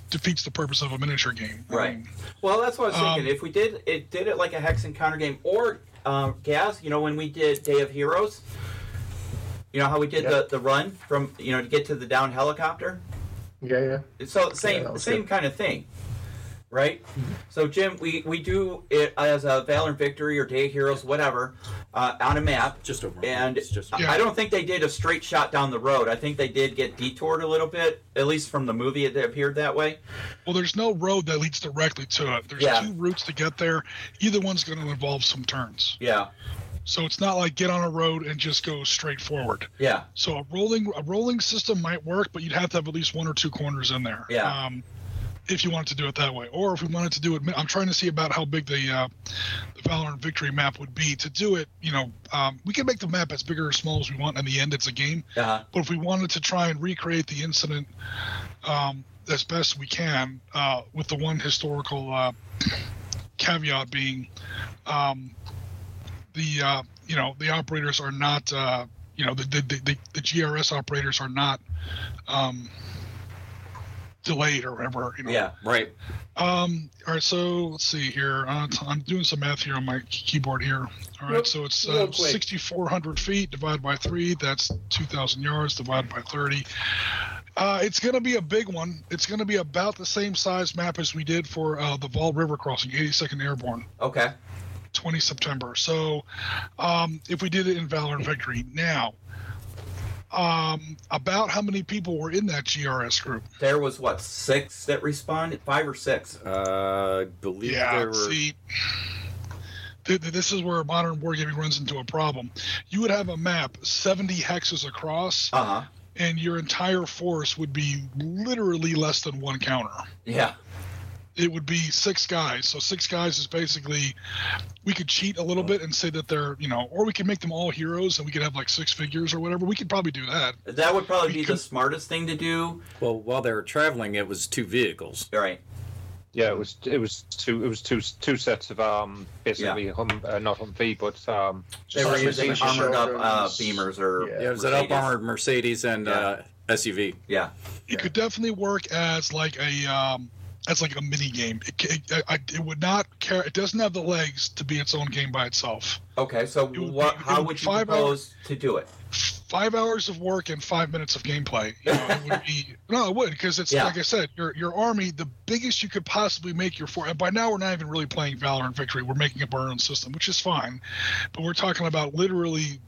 defeats the purpose of a miniature game. Right. mean, Well, that's what I was thinking. Um, if we did it, did it like a hex encounter game, or um, Gaz, you know, when we did Day of Heroes, you know how we did Yeah. the the run from you know to get to the down helicopter. Yeah, yeah. So same that was same good. kind of thing, right? So Jim, we we do it as a Valor and Victory or Day of Heroes, whatever, uh, on a map. just over And it's just Yeah. I don't think they did a straight shot down the road. I think they did get detoured a little bit, at least from the movie. It appeared that way. Well, there's no road that leads directly to it. There's Yeah. two routes to get there. Either one's going to involve some turns. Yeah, So it's not like get on a road and just go straight forward. yeah, So a rolling a rolling system might work, but you'd have to have at least one or two corners in there. Yeah. Um, if you wanted to do it that way, or if we wanted to do it, I'm trying to see about how big the uh, the Valor and Victory map would be. To do it, you know, um, we can make the map as big or small as we want. In the end, it's a game. uh, But if we wanted to try and recreate the incident um, as best we can, uh, with the one historical uh, caveat being, um, the uh, you know the operators are not uh, you know the the, the the the GRS operators are not um, delayed or whatever. You know. yeah. right. Um. All right. So let's see here. Uh, t- I'm doing some math here on my keyboard here. All right. Real- so it's uh, 6,400 feet divided by three. That's 2,000 yards divided by 30. Uh, it's going to be a big one. It's going to be about the same size map as we did for uh, the Waal River crossing, 82nd Airborne, Okay. 20 September. So um, if we did it in Valor and Victory now. Um, about how many people were in that GRS group? There was what six that responded, five or six. Uh, I believe Yeah, there were. see, th- th- this is where modern wargaming runs into a problem. You would have a map 70 hexes across, Uh huh. and your entire force would be literally less than one counter. Yeah. It would be six guys. So six guys is basically, we could cheat a little bit and say that they're, you know, or we could make them all heroes and we could have like six figures or whatever. We could probably do that. That would probably be the smartest thing to do. Well, while they were traveling, it was two vehicles. Right. Yeah, it was it was two it was two two sets of um basically hum uh, not Humvee but um They were using armored up uh, beamers or Yeah. Yeah, it was an up armored Mercedes and uh, SUV. Yeah. It Yeah. could definitely work as like a, um, as like a mini game. It, it, it would not care. It doesn't have the legs to be its own game by itself. Okay. So would what? be- How would would you propose to do it? five hours of work and five minutes of gameplay. You know, it would be no, it would because it's Yeah. like I said, your your army, the biggest you could possibly make your for. And by now, we're not even really playing Valor and Victory. We're making up our own system, which is fine, but we're talking about literally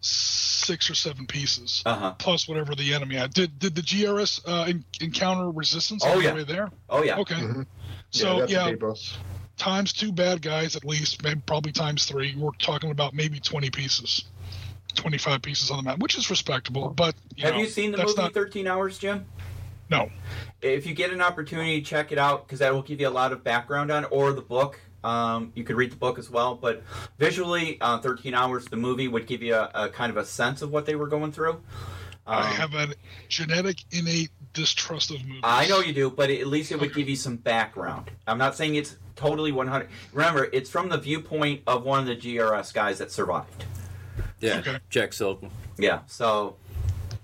six or seven pieces Uh huh. plus whatever the enemy had. Did did the GRS uh, en- encounter resistance Oh, all yeah. the way there? Oh yeah. Okay, Mhm. so that's a yeah, big times two bad guys at least, maybe probably times three. We're talking about maybe twenty pieces. 25 pieces on the map, which is respectable, but you Have know, you seen the that's movie not- Thirteen Hours, Jim? No. If you get an opportunity, check it out because that will give you a lot of background on or the book. Um, you could read the book as well, but visually, uh, 13 Hours, the movie would give you a, a kind of a sense of what they were going through. Um, I have a genetic innate distrust of movies. I know you do, but at least it would give you some background. I'm not saying it's totally 100. Remember, it's from the viewpoint of one of the GRS guys that survived. Yeah, Okay. Jack Silva. Yeah, so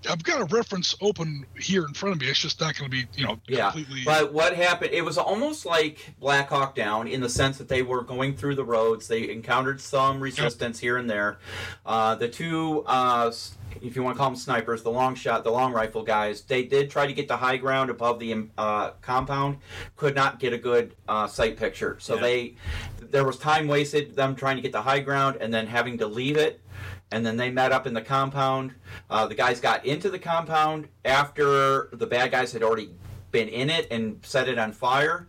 I've got a reference open here in front of me. It's just not going to be, you know, yeah. completely. But what happened? It was almost like Black Hawk Down in the sense that they were going through the roads. They encountered some resistance here and there. Uh, the two uh, if you want to call them snipers, the long shot, the long rifle guys, they did try to get the high ground above the uh, compound, could not get a good uh, sight picture. So Yeah. they, there was time wasted them trying to get the high ground and then having to leave it. And then they met up in the compound. Uh, the guys got into the compound after the bad guys had already been in it and set it on fire.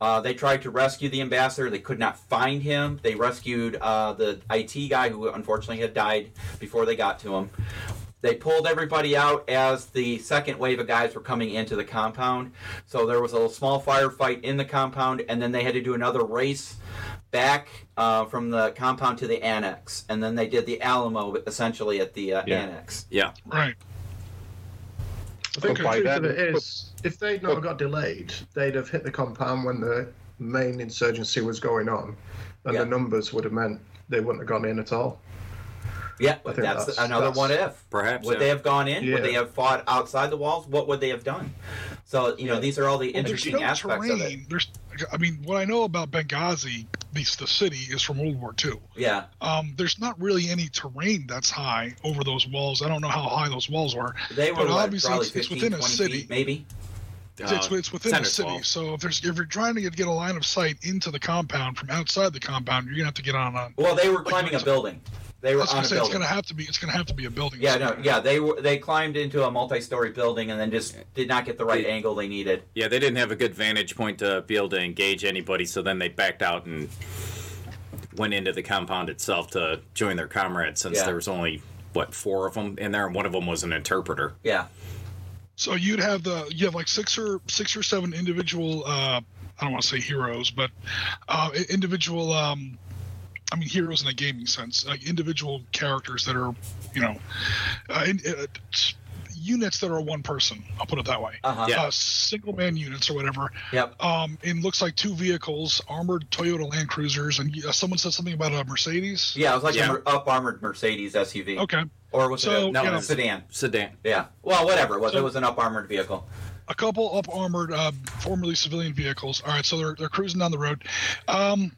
Uh, they tried to rescue the ambassador. They could not find him. They rescued uh, the IT guy who unfortunately had died before they got to him. They pulled everybody out as the second wave of guys were coming into the compound. So there was a small firefight in the compound, and then they had to do another race back uh, from the compound to the annex. And then they did the Alamo essentially at the uh, Yeah. annex. Yeah. Right. I think But the by truth of then- it is, if they'd not got delayed, they'd have hit the compound when the main insurgency was going on, and Yeah. the numbers would have meant they wouldn't have gone in at all. Yeah, but that's, that's- another that's- what if. Perhaps. Would yeah. they have gone in? Would they have fought outside the walls? What would they have done? So you know, these are all the Well, interesting there's no aspects of it. terrain. There's, I mean, what I know about Benghazi, at least the city, is from World War II. Yeah, Um, there's not really any terrain that's high over those walls. I don't know how high those walls were. they were But what, obviously probably it's- it's within a city. feet, maybe. It's, Uh, it's, it's within 10 the city, 12. so if there's if you're trying to get, get a line of sight into the compound from outside the compound, you're gonna have to get on a. Well, they were Like, climbing a it's- building. They were I was on gonna a say it's building. gonna have to be. It's gonna have to be a building. Yeah, no, yeah, they were they climbed into a multi-story building and then just did not get the right Yeah. angle they needed. Yeah, they didn't have a good vantage point to be able to engage anybody, so then they backed out and went into the compound itself to join their comrades since Yeah. there was only what four of them in there, and one of them was an interpreter. Yeah, So you'd have the you have like six or six or seven individual. Uh, I don't want to say heroes, but uh, individual. Um, I mean heroes in a gaming sense, like individual characters that are, you know, uh, in, uh, units that are one person. I'll put it that way. uh huh. Yeah. Uh, single man units or whatever. Yep. Um, it looks like two vehicles, armored Toyota Land Cruisers, and uh, someone said something about a Mercedes. Yeah, it was like Yeah. an up armored Mercedes SUV, Okay. or was So, it a, no, you a sedan? Sedan. Yeah. Well, whatever it was. So- it was an up armored vehicle. a couple up armored, uh, formerly civilian vehicles. All right, so they're they're cruising down the road. Um,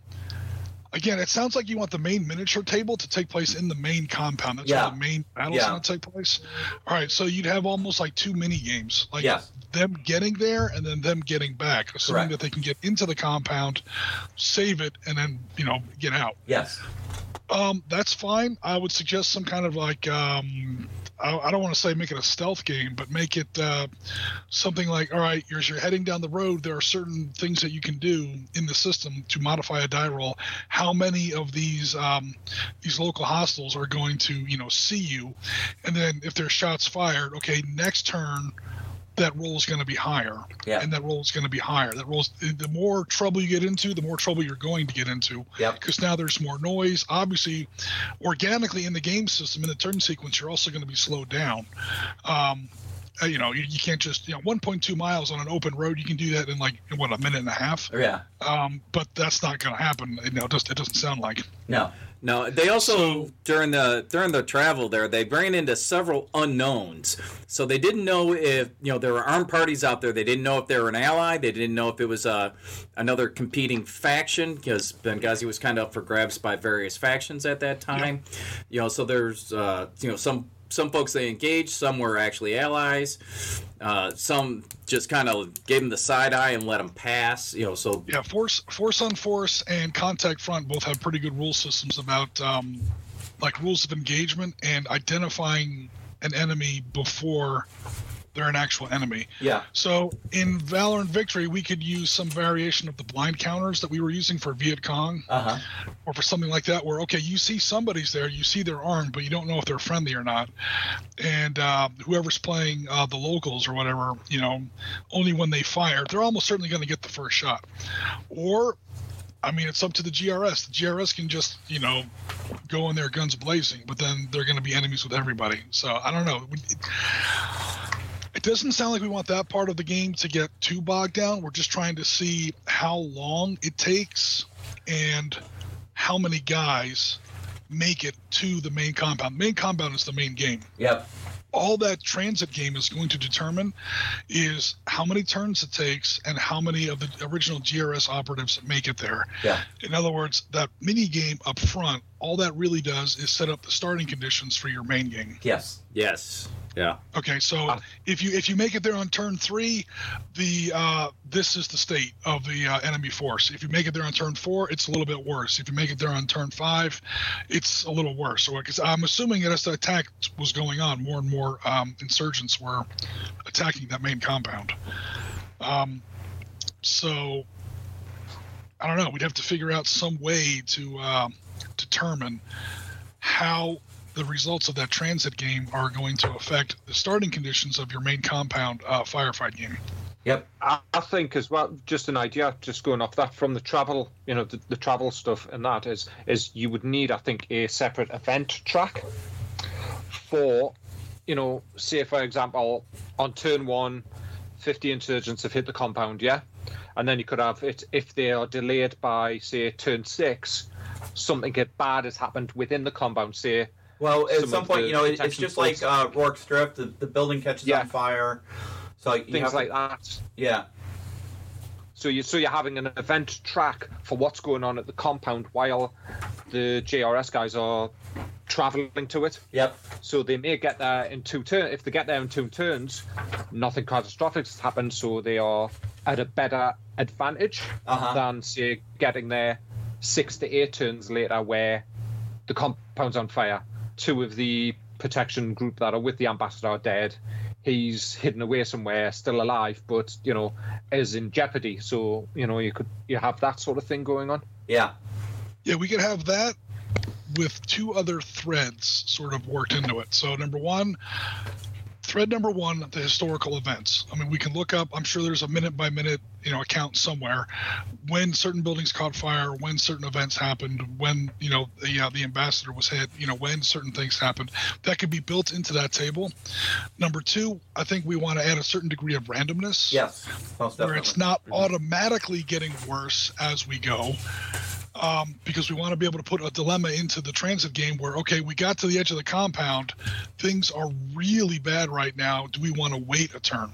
again, it sounds like you want the main miniature table to take place in the main compound. That's Yeah. where the main battle's Yeah. going to take place. All right, so you'd have almost like two mini games, like Yes. them getting there and then them getting back, assuming Correct. that they can get into the compound, save it, and then you know get out. Yes. Um, that's fine. I would suggest some kind of like um, I, I don't want to say make it a stealth game, but make it uh, something like all right, you're, as you're heading down the road, there are certain things that you can do in the system to modify a die roll. How many of these um, these local hostiles are going to you know see you, and then if there's shots fired, okay, next turn. That roll is going to be higher, Yeah. and that roll is going to be higher. That rolls. The more trouble you get into, the more trouble you're going to get into Yep. because now there's more noise. Obviously, organically in the game system, in the turn sequence, you're also going to be slowed down. Um, uh, you know, you, you can't just you know 1.2 miles on an open road. You can do that in like what a minute and a half. Yeah. Um, but that's not going to happen. You know, it, just, it doesn't sound like. No. No, they also So- during the during the travel there, they ran into several unknowns. So they didn't know if you know there were armed parties out there. They didn't know if they were an ally. They didn't know if it was uh, another competing faction because Benghazi was kind of up for grabs by various factions at that time. You know, so there's uh, you know some some folks they engaged, some were actually allies. Uh, some just kind of gave them the side eye and let them pass. You know, so Yeah, force force on force and contact front both have pretty good rule systems about um, like rules of engagement and identifying an enemy before they're an actual enemy. Yeah. So in Valor and Victory, we could use some variation of the blind counters that we were using for Viet Cong Uh huh. or for something like that, where, okay, you see somebody's there, you see they're armed, but you don't know if they're friendly or not. And uh, whoever's playing uh, the locals or whatever, you know, only when they fire, they're almost certainly going to get the first shot. Or, I mean, it's up to the GRS. The GRS can just, you know, go in there guns blazing, but then they're going to be enemies with everybody. So I don't know. It- it doesn't sound like we want that part of the game to get too bogged down. We're just trying to see how long it takes and how many guys make it to the main compound. Main compound is the main game. Yep. all that transit game is going to determine is how many turns it takes and how many of the original GRS operatives make it there. Yeah. In other words, that mini game up front, all that really does is set up the starting conditions for your main game. Yes. Yes. Yeah. Okay, so Ah. if you if you make it there on turn three, the uh, this is the state of the uh, enemy force. If you make it there on turn four, it's a little bit worse. If you make it there on turn five, it's a little worse. So, because I'm assuming that as the attack was going on, more and more um, insurgents were attacking that main compound. Um, so I don't know. We'd have to figure out some way to uh, determine how the results of that transit game are going to affect the starting conditions of your main compound uh, firefight game. Yep. I, I think as well, just an idea, just going off that from the travel, you know, the, the travel stuff and that is, is you would need, I think, a separate event track for, you know, say for example, on turn one, 50 insurgents have hit the compound, yeah? And then you could have it, if they are delayed by, say, turn six, something bad has happened within the compound, say, Well, at Some some point, the you know, it, it's just like uh, Rorke's Drift. The, the building catches Yeah. on fire. So you things have to- like that. Yeah. So you so you're having an event track for what's going on at the compound while the GRS guys are traveling to it. Yep. So they may get there in two turns. If they get there in two turns, nothing catastrophic has happened. So they are at a better advantage Uh-huh. than say getting there six to eight turns later, where the compound's on fire. Two of the protection group that are with the ambassador are dead. He's hidden away somewhere, still alive, but you know, is in jeopardy. So you know, you could you have that sort of thing going on. Yeah. Yeah, we could have that with two other threads sort of worked into it. So number one, thread number one, the historical events. I mean, we can look up. I'm sure there's a minute by minute, you know, account somewhere when certain buildings caught fire, when certain events happened, when you know the uh, the ambassador was hit, you know, when certain things happened. That could be built into that table. Number two, I think we want to add a certain degree of randomness Yes. Most where it's not automatically getting worse as we go. Um, because we want to be able to put a dilemma into the transit game where, okay, we got to the edge of the compound, things are really bad right now. Do we want to wait a turn?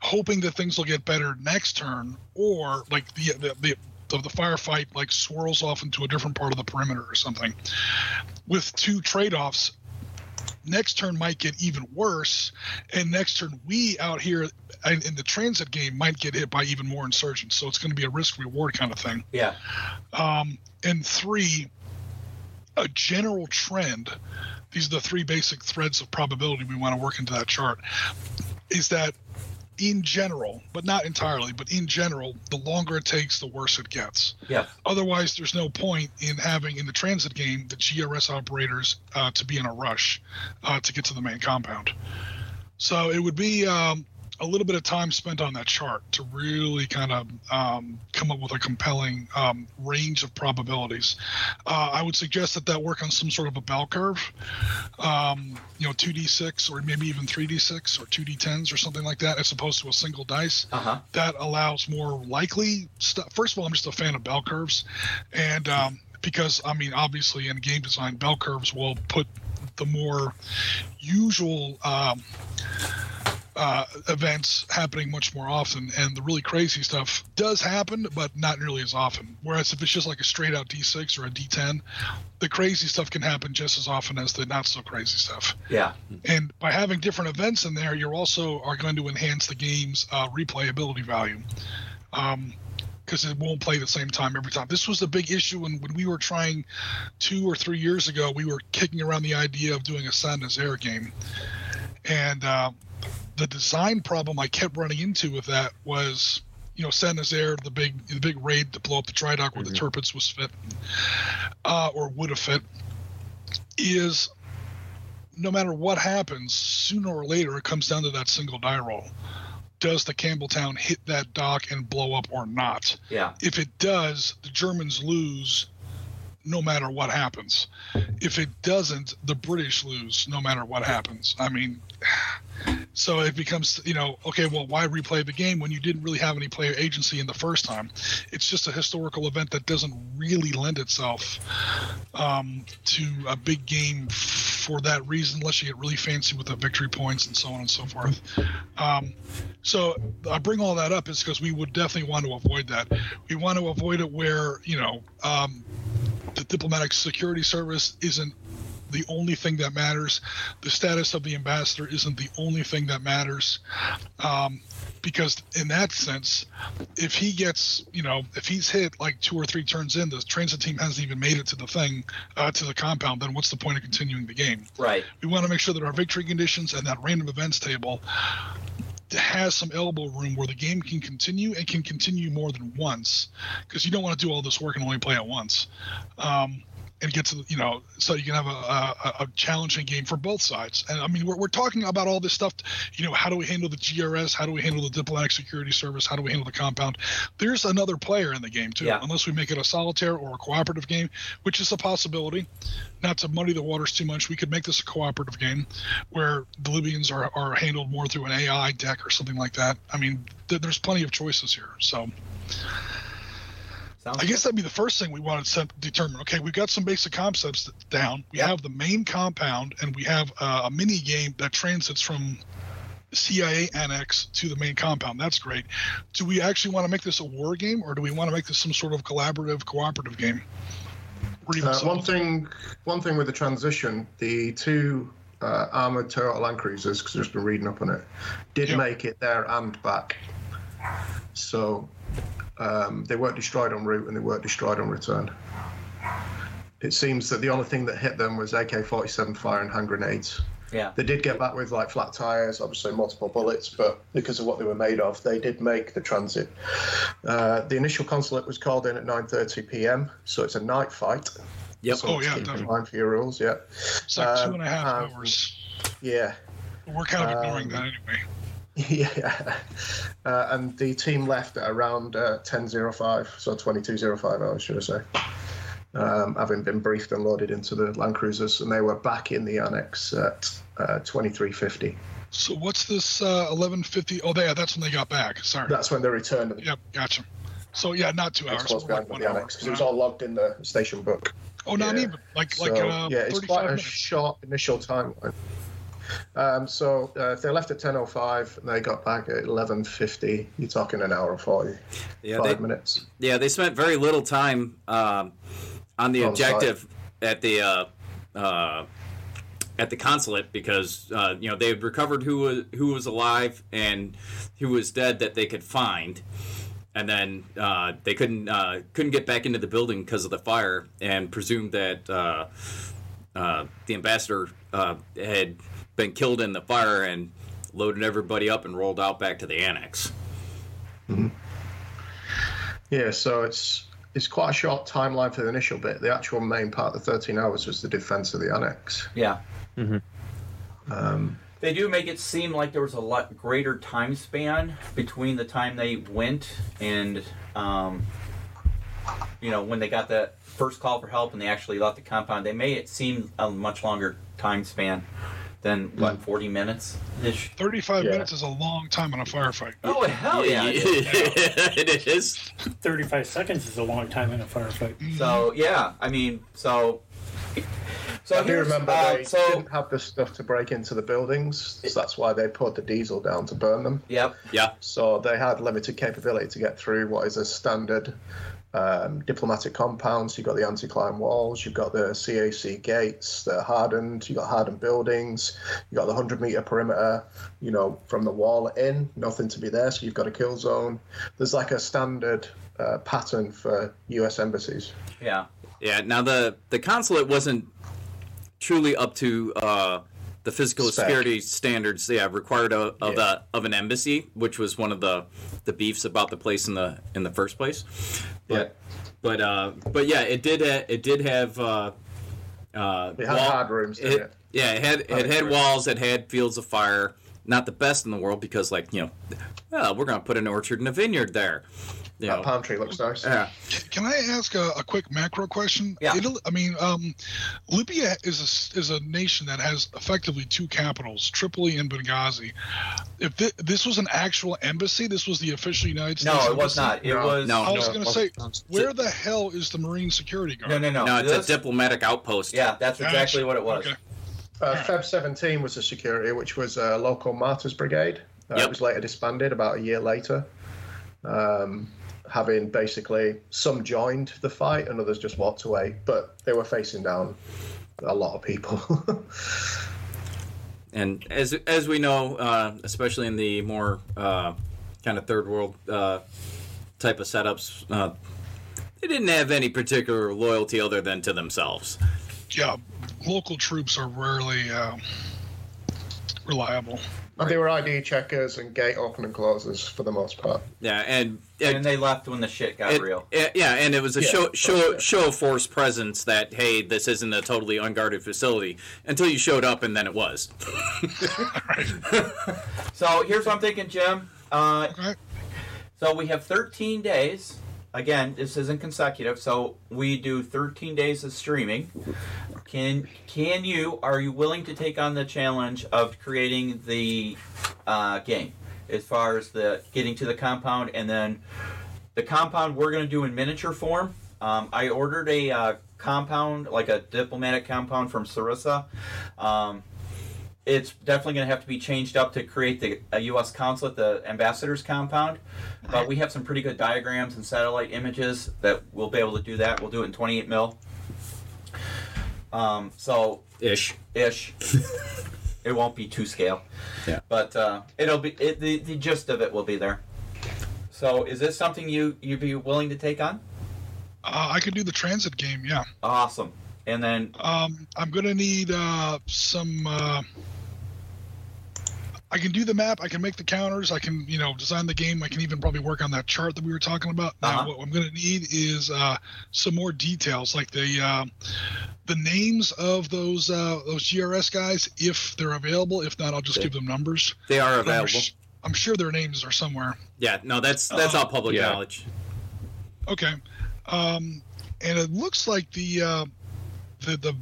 Hoping that things will get better next turn, or like the the, the the, the firefight like swirls off into a different part of the perimeter or something. With two trade-offs, next turn might get even worse, and next turn we out here in, in the transit game might get hit by even more insurgents. So it's going to be a risk reward kind of thing. Yeah. Um, and three, a general trend. These are the three basic threads of probability we want to work into that chart. Is that in general, but not entirely, but in general, the longer it takes, the worse it gets. Yeah. Otherwise, there's no point in having in the transit game the GRS operators uh, to be in a rush uh, to get to the main compound. So it would be um, a little bit of time spent on that chart to really kind of um, come up with a compelling um, range of probabilities. Uh, I would suggest that that work on some sort of a bell curve, um, you know, 2d6 or maybe even 3d6 or 2d10s or something like that, as opposed to a single dice Uh huh. that allows more likely stuff. First of all, I'm just a fan of bell curves, and um, because I mean, obviously, in game design, bell curves will put the more usual um, uh, events happening much more often, and the really crazy stuff does happen, but not nearly as often. Whereas if it's just like a straight out D6 or a D10, the crazy stuff can happen just as often as the not so crazy stuff. Yeah. And by having different events in there, you're also are going to enhance the game's uh, replayability value. Um, because it won't play the same time every time. This was the big issue when, when we were trying two or three years ago, we were kicking around the idea of doing a Saint Nazaire game. And uh, the design problem I kept running into with that was, you know, Saint Nazaire, the big the big raid to blow up the dry dock where the Tirpitz was fit, uh, or would have fit, is no matter what happens, sooner or later it comes down to that single die roll. Does the Campbeltown hit that dock and blow up or not? Yeah. If it does, the Germans lose no matter what happens. If it doesn't, the British lose no matter what happens. I mean, so it becomes, you know, okay, well, why replay the game when you didn't really have any player agency in the first time? It's just a historical event that doesn't really lend itself um, to a big game for that reason, unless you get really fancy with the victory points and so on and so forth. Um, so I bring all that up is because we would definitely want to avoid that. We want to avoid it where you know um, the diplomatic security service isn't the only thing that matters. The status of the ambassador isn't the only thing that matters. Um, because in that sense, if he gets, you know, if he's hit like two or three turns in, the transit team hasn't even made it to the thing, uh, to the compound, then what's the point of continuing the game? Right. We want to make sure that our victory conditions and that random events table has some elbow room where the game can continue and can continue more than once because you don't want to do all this work and only play it once. Um, and get to the, you know so you can have a, a, a challenging game for both sides. And i mean we're, we're talking about all this stuff you know how do we handle the grs how do we handle the diplomatic security service? How do we handle the compound? There's another player in the game too Yeah. unless we make it a solitaire or a cooperative game which is a possibility. Not to muddy the waters too much we could make this a cooperative game where the libyans are, are handled more through an ai deck or something like that. I mean th- there's plenty of choices here so Sounds I guess that'd be the first thing we want to determine. Okay, we've got some basic concepts down. We Yep. have the main compound, and we have uh, a mini game that transits from CIA annex to the main compound. That's great. Do we actually want to make this a war game, or do we want to make this some sort of collaborative, cooperative game? Uh, one thing, one thing with the transition, the two uh, armored Toyota Land Cruisers, because I've just been reading up on it, did Yeah. make it there and back. So um, they weren't destroyed en route and they weren't destroyed on return. It seems that the only thing that hit them was AK-47 fire and hand grenades. yeah. They did get back with like flat tires, obviously multiple bullets, but because of what they were made of, they did make the transit. Uh, the initial consulate was called in at 9:30 p.m., so it's a night fight. Yep. So Oh, yeah, keep in definitely. mind for your rules, yeah. it's like um, and a half um, hours. Yeah, We're kind of ignoring um, that anyway. yeah. Uh, and the team left at around uh, 10:05, so 22:05 hours, should I say? Um, having been briefed and loaded into the Land Cruisers, and they were back in the annex at uh, 23:50. So what's this uh, 1150? Oh, yeah, that's when they got back. Sorry. That's when they returned. And Yep, gotcha. So yeah, not two hours. close but behind like the one hour. annex because it was all logged in the station book. Oh, not yeah. even like So, like uh, yeah, it's 35 quite a minutes. short initial timeline. Um, so uh, if they left at 10:05 and they got back at 11:50, you're talking an hour and 45 Yeah, they, minutes. yeah, they spent very little time um, on the On site. objective at the uh, uh, at the consulate because uh, you know they had recovered who was who was alive and who was dead that they could find, and then uh, they couldn't uh, couldn't get back into the building because of the fire and presumed that uh, uh, the ambassador uh, had been killed in the fire and loaded everybody up and rolled out back to the annex. Yeah, so it's it's quite a short timeline for the initial bit. The actual main part, the 13 hours, was the defense of the annex. Yeah. Um, They do make it seem like there was a lot greater time span between the time they went and, um, you know, when they got that first call for help and they actually left the compound. They made it seem a much longer time span than what, 40 minutes ish. 35 Yeah. minutes is a long time in a firefight. Oh hell yeah! it is. it is. 35 seconds is a long time in a firefight. So yeah, I mean, so. So I do remember uh, they so didn't have the stuff to break into the buildings, so that's why they put the diesel down to burn them. yep, Yeah. So they had limited capability to get through what is a standard um, diplomatic compounds, you've got the anti-climb walls, you've got the CAC gates that are hardened, you've got hardened buildings, you've got the 100 meter perimeter, you know, from the wall in, nothing to be there. So you've got a kill zone. There's like a standard uh, pattern for US embassies. yeah, Yeah. Now the the consulate wasn't truly up to uh, the physical Spec. security standards, yeah, required of, of, Yeah. a, of an embassy, which was one of the the beefs about the place in the in the first place. But but uh, but yeah, it did ha- it did have. Uh, uh, It had wall- hard rooms, didn't it? Yeah, it had it had walls. It had fields of fire. Not the best in the world because, like you know, well, we're gonna put an orchard and a vineyard there. You That palm tree looks nice. yeah. Can I ask a, a quick macro question? Yeah. Italy, I mean, um, Libya is a, is a nation that has effectively two capitals, Tripoli and Benghazi. If thi- this was an actual embassy, this was the official United States. no, it was embassy? not. It No. was No. I was No, going to say, where the hell is the Marine Security Guard? no, no, no. No, it's This- a diplomatic outpost. Yeah, that's Gotcha. exactly what it was. Okay. Uh, Feb 17 was a security, which was a local martyrs brigade. Uh, Yep. It was later disbanded about a year later. Um, having basically some joined the fight and others just walked away, but they were facing down a lot of people. And as as we know, uh, especially in the more uh, kind of third world uh, type of setups, uh, they didn't have any particular loyalty other than to themselves. Yeah, local troops are rarely uh, reliable. And they were ID checkers and gate open and closers for the most part. Yeah, and And they left when the shit got it- real. it- yeah, and it was a Yeah, show show yeah. show of force presence that hey, this isn't a totally unguarded facility until you showed up, and then it was. So here's what I'm thinking, Jim. Uh, Okay. so we have 13 days. Again, this isn't consecutive, so we do 13 days of streaming. Can can you? Are you willing to take on the challenge of creating the uh, game, as far as the getting to the compound, and then the compound we're going to do in miniature form. Um, I ordered a uh, compound, like a diplomatic compound from Sarissa. Um, it's definitely going to have to be changed up to create the a U.S. consulate, the ambassador's compound. But we have some pretty good diagrams and satellite images that we'll be able to do that. We'll do it in 28 mil. Um, so Ish. ish. it won't be to scale. Yeah. But uh, it'll be it, the the gist of it will be there. So is this something you you'd be willing to take on? Uh, I could do the transit game. Yeah. Awesome. And then Um, I'm gonna need uh, some. I can do the map. I can make the counters. I can, you know, design the game. I can even probably work on that chart that we were talking about. Now, Uh-huh. what I'm gonna need is uh, some more details, like the uh, the names of those uh, those GRS guys, if they're available. If not, I'll just They- give them numbers. They are But I'm, available. sh- I'm sure their names are somewhere. Yeah, no, that's that's all public Yeah. knowledge. Okay. Um, and it looks like the uh, the the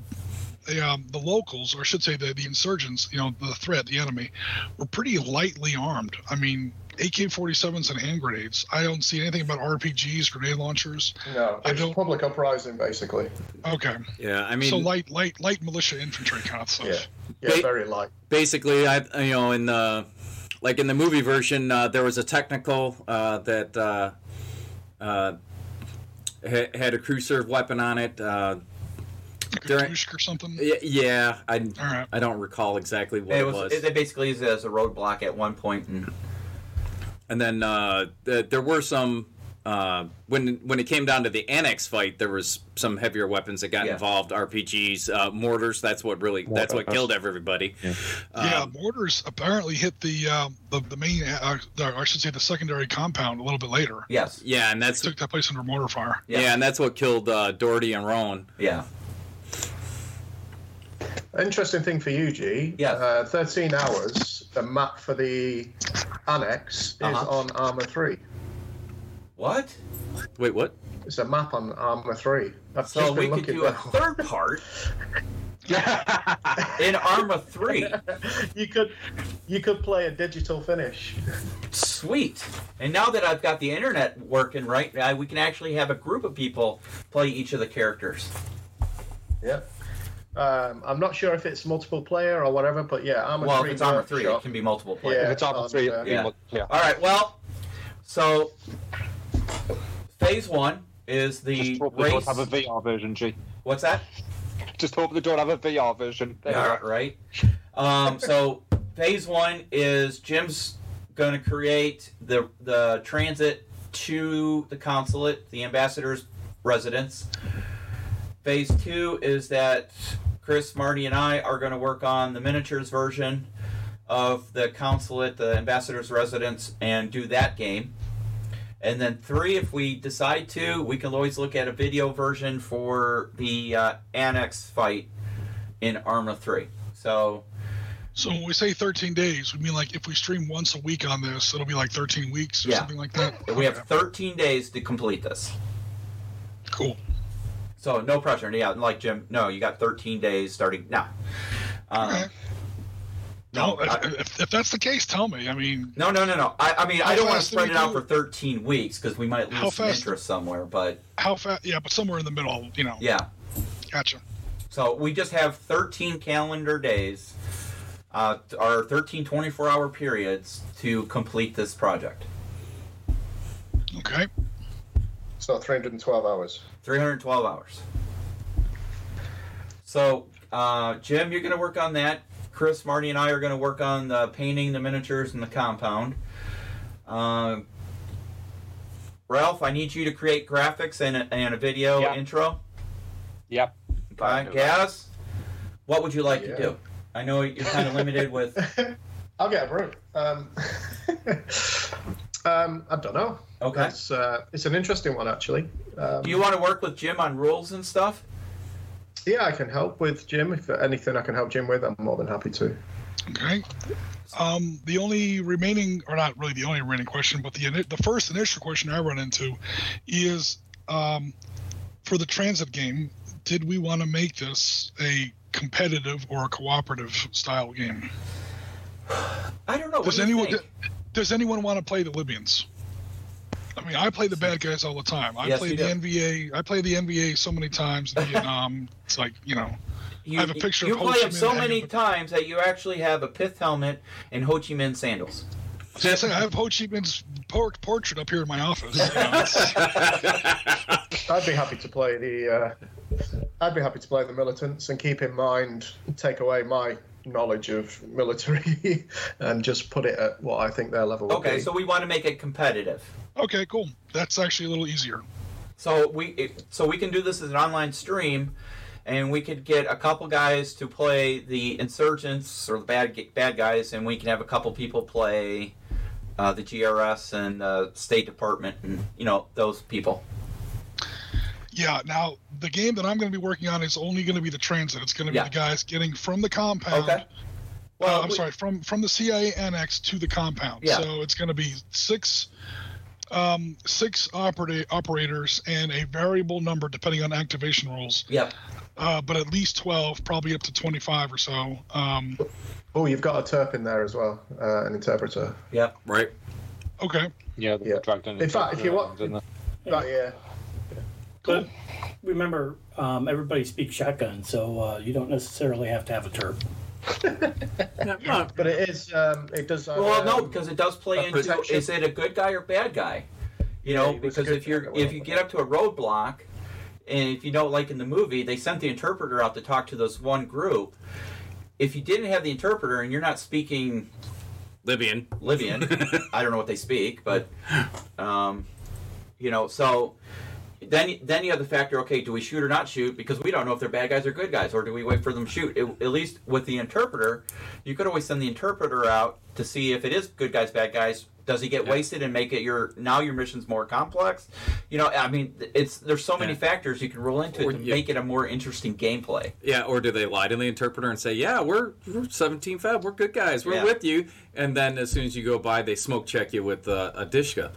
the, um, the locals, or I should say the, the insurgents, you know, the threat, the enemy, were pretty lightly armed. I mean, AK-47s and hand grenades. I don't see anything about RPGs, grenade launchers. No, I it's don't- public uprising basically. Okay, Yeah, I mean, so light, light, light militia infantry kind of stuff. Yeah, yeah, Ba- very light. basically, I you know in the like in the movie version, uh, there was a technical uh, that uh, uh, ha- had a crew serve weapon on it. Uh, Like a During- or something. y- yeah, I All right. I don't recall exactly what it it was, was. it, they basically used it as a roadblock at one point, and And then uh, th- there were some uh, when when it came down to the annex fight, there was some heavier weapons that got Yeah. involved. RPGs, uh, mortars. That's what really that's what killed everybody. yeah, Um, mortars apparently hit the um, the, the main, uh, the, I should say, the secondary compound a little bit later. yes, yeah, and that's Took that place under mortar fire. yeah. Yeah. and that's what killed uh, Doherty and Rone. yeah, Interesting thing for you, G. Yeah. Uh, 13 hours. The map for the annex is Uh-huh. on Arma 3. what? Wait, what? It's a map on Arma 3. I've So we could looking do a third part in Arma Three. you could you could play a digital finish. Sweet. And now that I've got the internet working right, uh, we can actually have a group of people play each of the characters. Yeah. Um, I'm not sure if it's multiple player or whatever, but yeah, Arma well, 3. if it's Arma Three, it can be multiple Yeah. players. if it's on on, three, it'll be yeah. mul- yeah. All right. Well, so phase one is the Just race. don't have a VR version, G. What's that? Just hope they don't have a VR version. There you Yeah, right. Um, so phase one is Jim's going to create the the transit to the consulate, the ambassador's residence. Phase two is that Chris, Marty, and I are going to work on the miniatures version of the consulate, the ambassador's residence, and do that game. And then three, if we decide to, we can always look at a video version for the uh, annex fight in Arma 3. So, So when we say 13 days, we mean like if we stream once a week on this, it'll be like 13 weeks or Yeah. something like that. we have 13 days to complete this. cool. So, no pressure. Yeah, like Jim, no, you got 13 days starting now. Um, Okay. no, No, if, I- if, if that's the case, tell me. I mean, no, no, no, no. I, I mean, I don't want to spread we it out do for 13 weeks because we might lose some fast- interest somewhere. But how fast? Yeah, but somewhere in the middle, you know. yeah. Gotcha. So we just have 13 calendar days, uh, or 13 24 hour periods to complete this project. Okay. So 312 hours. 312 hours. So, uh, Jim, you're going to work on that. Chris, Marty, and I are going to work on the painting, the miniatures, and the compound. Uh, Ralph, I need you to create graphics and a, and a video Yeah. intro. Yep. Okay, Gaz, what would you like Yeah. to do? I know you're kind of limited with. I'll get a brew. Um, um, I don't know. Okay. It's, uh, it's an interesting one, actually. Um, Do you want to work with Jim on rules and stuff? yeah, I can help with Jim. If anything I can help Jim with, I'm more than happy to. Okay. Um, the only remaining, or not really the only remaining question, but the the first initial question I run into is um, for the transit game. Did we want to make this a competitive or a cooperative style game? I don't know. Does do anyone think? does anyone want to play the Libyans? I mean, I play the bad guys all the time. I Yes, play the do. NVA. I play the NVA so many times. The Vietnam. It's like you know. You, I have a picture you of Ho play Chi him so many hanging- times that you actually have a pith helmet and Ho Chi Minh sandals. See, I say I have Ho Chi Minh's por- portrait up here in my office. You know, I'd be happy to play the. Uh, I'd be happy to play the militants and keep in mind, take away my knowledge of military, and just put it at what I think their level would Okay, be. so we want to make it competitive. Okay, cool. That's actually a little easier. So we it, so we can do this as an online stream, and we could get a couple guys to play the insurgents or the bad bad guys, and we can have a couple people play uh, the GRS and uh, State Department, and you know those people. Yeah. Now the game that I'm going to be working on is only going to be the transit. It's going to be Yeah. the guys getting from the compound. Okay. Well, I'm we- sorry, from from the CIA annex to the compound. Yeah. So it's going to be six, um, six operate operators and a variable number depending on activation rules. Yep. Uh, but at least twelve, probably up to twenty-five or so. Um, Oh, you've got a terp in there as well, uh, an interpreter. Yep. Right. okay. Yeah, they Yeah. dragged in. In fact, if you want- didn't they? But yeah, But remember, um, everybody speaks shotgun, so uh, you don't necessarily have to have a terp. Yeah, no, but it is. Um, it does. Have, Well, no, because it does play into protection. is it a good guy or bad guy? You know, Yeah, because if you're if you get up to a roadblock, and if you know, like in the movie, they sent the interpreter out to talk to this one group. If you didn't have the interpreter and you're not speaking Libyan. Libyan, I don't know what they speak, but um, you know, so then then you have the factor. Okay, do we shoot or not shoot? Because we don't know if they're bad guys or good guys, or do we wait for them to shoot? It, at least with the interpreter, you could always send the interpreter out to see if it is good guys, bad guys. Does he get wasted and make it your now your mission's more complex? You know, I mean, it's there's so many Yeah. factors you can roll into Or it to you- make it a more interesting gameplay. Yeah, or do they lie to the interpreter and say, "Yeah, we're, we're 17 Feb, we're good guys, we're Yeah. with you," and then as soon as you go by, they smoke check you with uh, a dishka.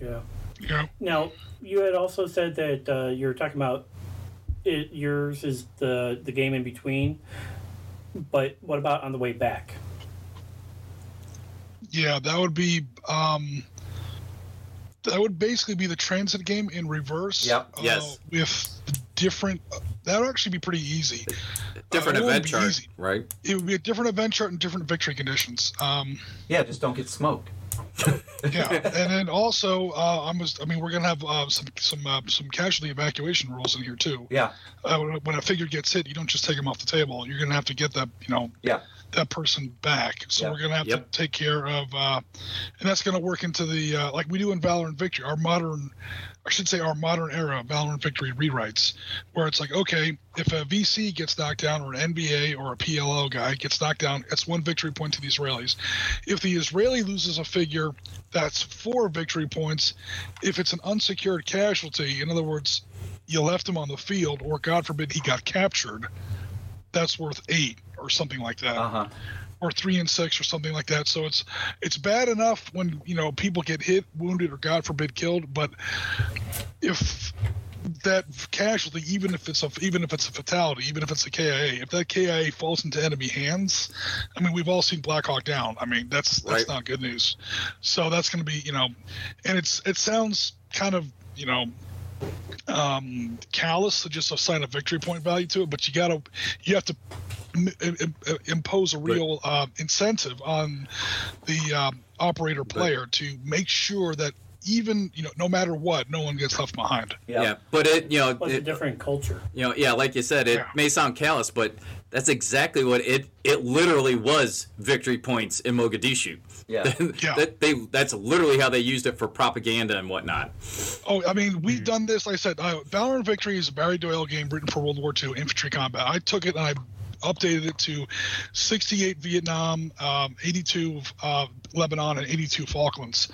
Yeah. Yeah. Now, you had also said that uh, you're talking about it, yours is the the game in between, but what about on the way back? Yeah, that would be um that would basically be the transit game in reverse. Yep. uh, Yes. With different that would actually be pretty easy. Different Uh, event chart, easy. right? It would be a different event chart and different victory conditions. Um Yeah, just don't get smoked. Yeah. and then also uh I'm just, I mean we're gonna have uh, some some uh, some casualty evacuation rules in here too. Yeah, Uh, when, when a figure gets hit, you don't just take them off the table. You're gonna have to get that, you know, yeah, that person back. So Yeah. we're gonna have Yep. to take care of, uh, and that's gonna work into the uh, like we do in Valor and Victory, our modern, I should say our modern era Valor and Victory rewrites, where it's like okay, if a VC gets knocked down or an NVA or a PLO guy gets knocked down, it's one victory point to the Israelis. If the Israeli loses a figure, that's four victory points. If it's an unsecured casualty, in other words, you left him on the field, or God forbid he got captured, that's worth eight or something like that uh huh. Or three and six or something like that. So it's it's bad enough when you know people get hit, wounded, or God forbid killed. But if that casualty, even if it's a even if it's a fatality, even if it's a KIA, if that KIA falls into enemy hands, I mean we've all seen Black Hawk Down. I mean that's that's Right. not good news. So that's going to be you know, and it's it sounds kind of you know um, callous to just assign a victory point value to it, but you gotta you have to m- im- im- impose a real uh, incentive on the um, operator player to make sure that even you know no matter what, no one gets left behind. Yeah. but it you know Well, it's a different culture. you know yeah like you said it Yeah. may sound callous, but that's exactly what it it literally was victory points in Mogadishu. Yeah. Yeah. that they that's literally how they used it for propaganda and whatnot. Oh, I mean, we've done this. Like I said, uh, Valor and Victory is a Barry Doyle game written for World War II infantry combat. I took it and I updated it to 68 Vietnam, um, 82 uh, Lebanon, and 82 Falklands.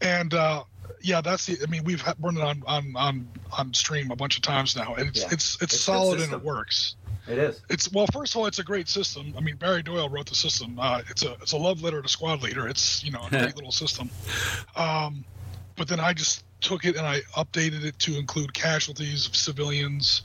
And uh, yeah, that's the. I mean, we've run it on on on on stream a bunch of times now, and it's Yeah. it's, it's It's a solid and it works. It is. It's well, first of all, it's a great system. I mean, Barry Doyle wrote the system. Uh, it's a it's a love letter to squad leader. It's you know a great little system. Um, but then I just took it and I updated it to include casualties of civilians,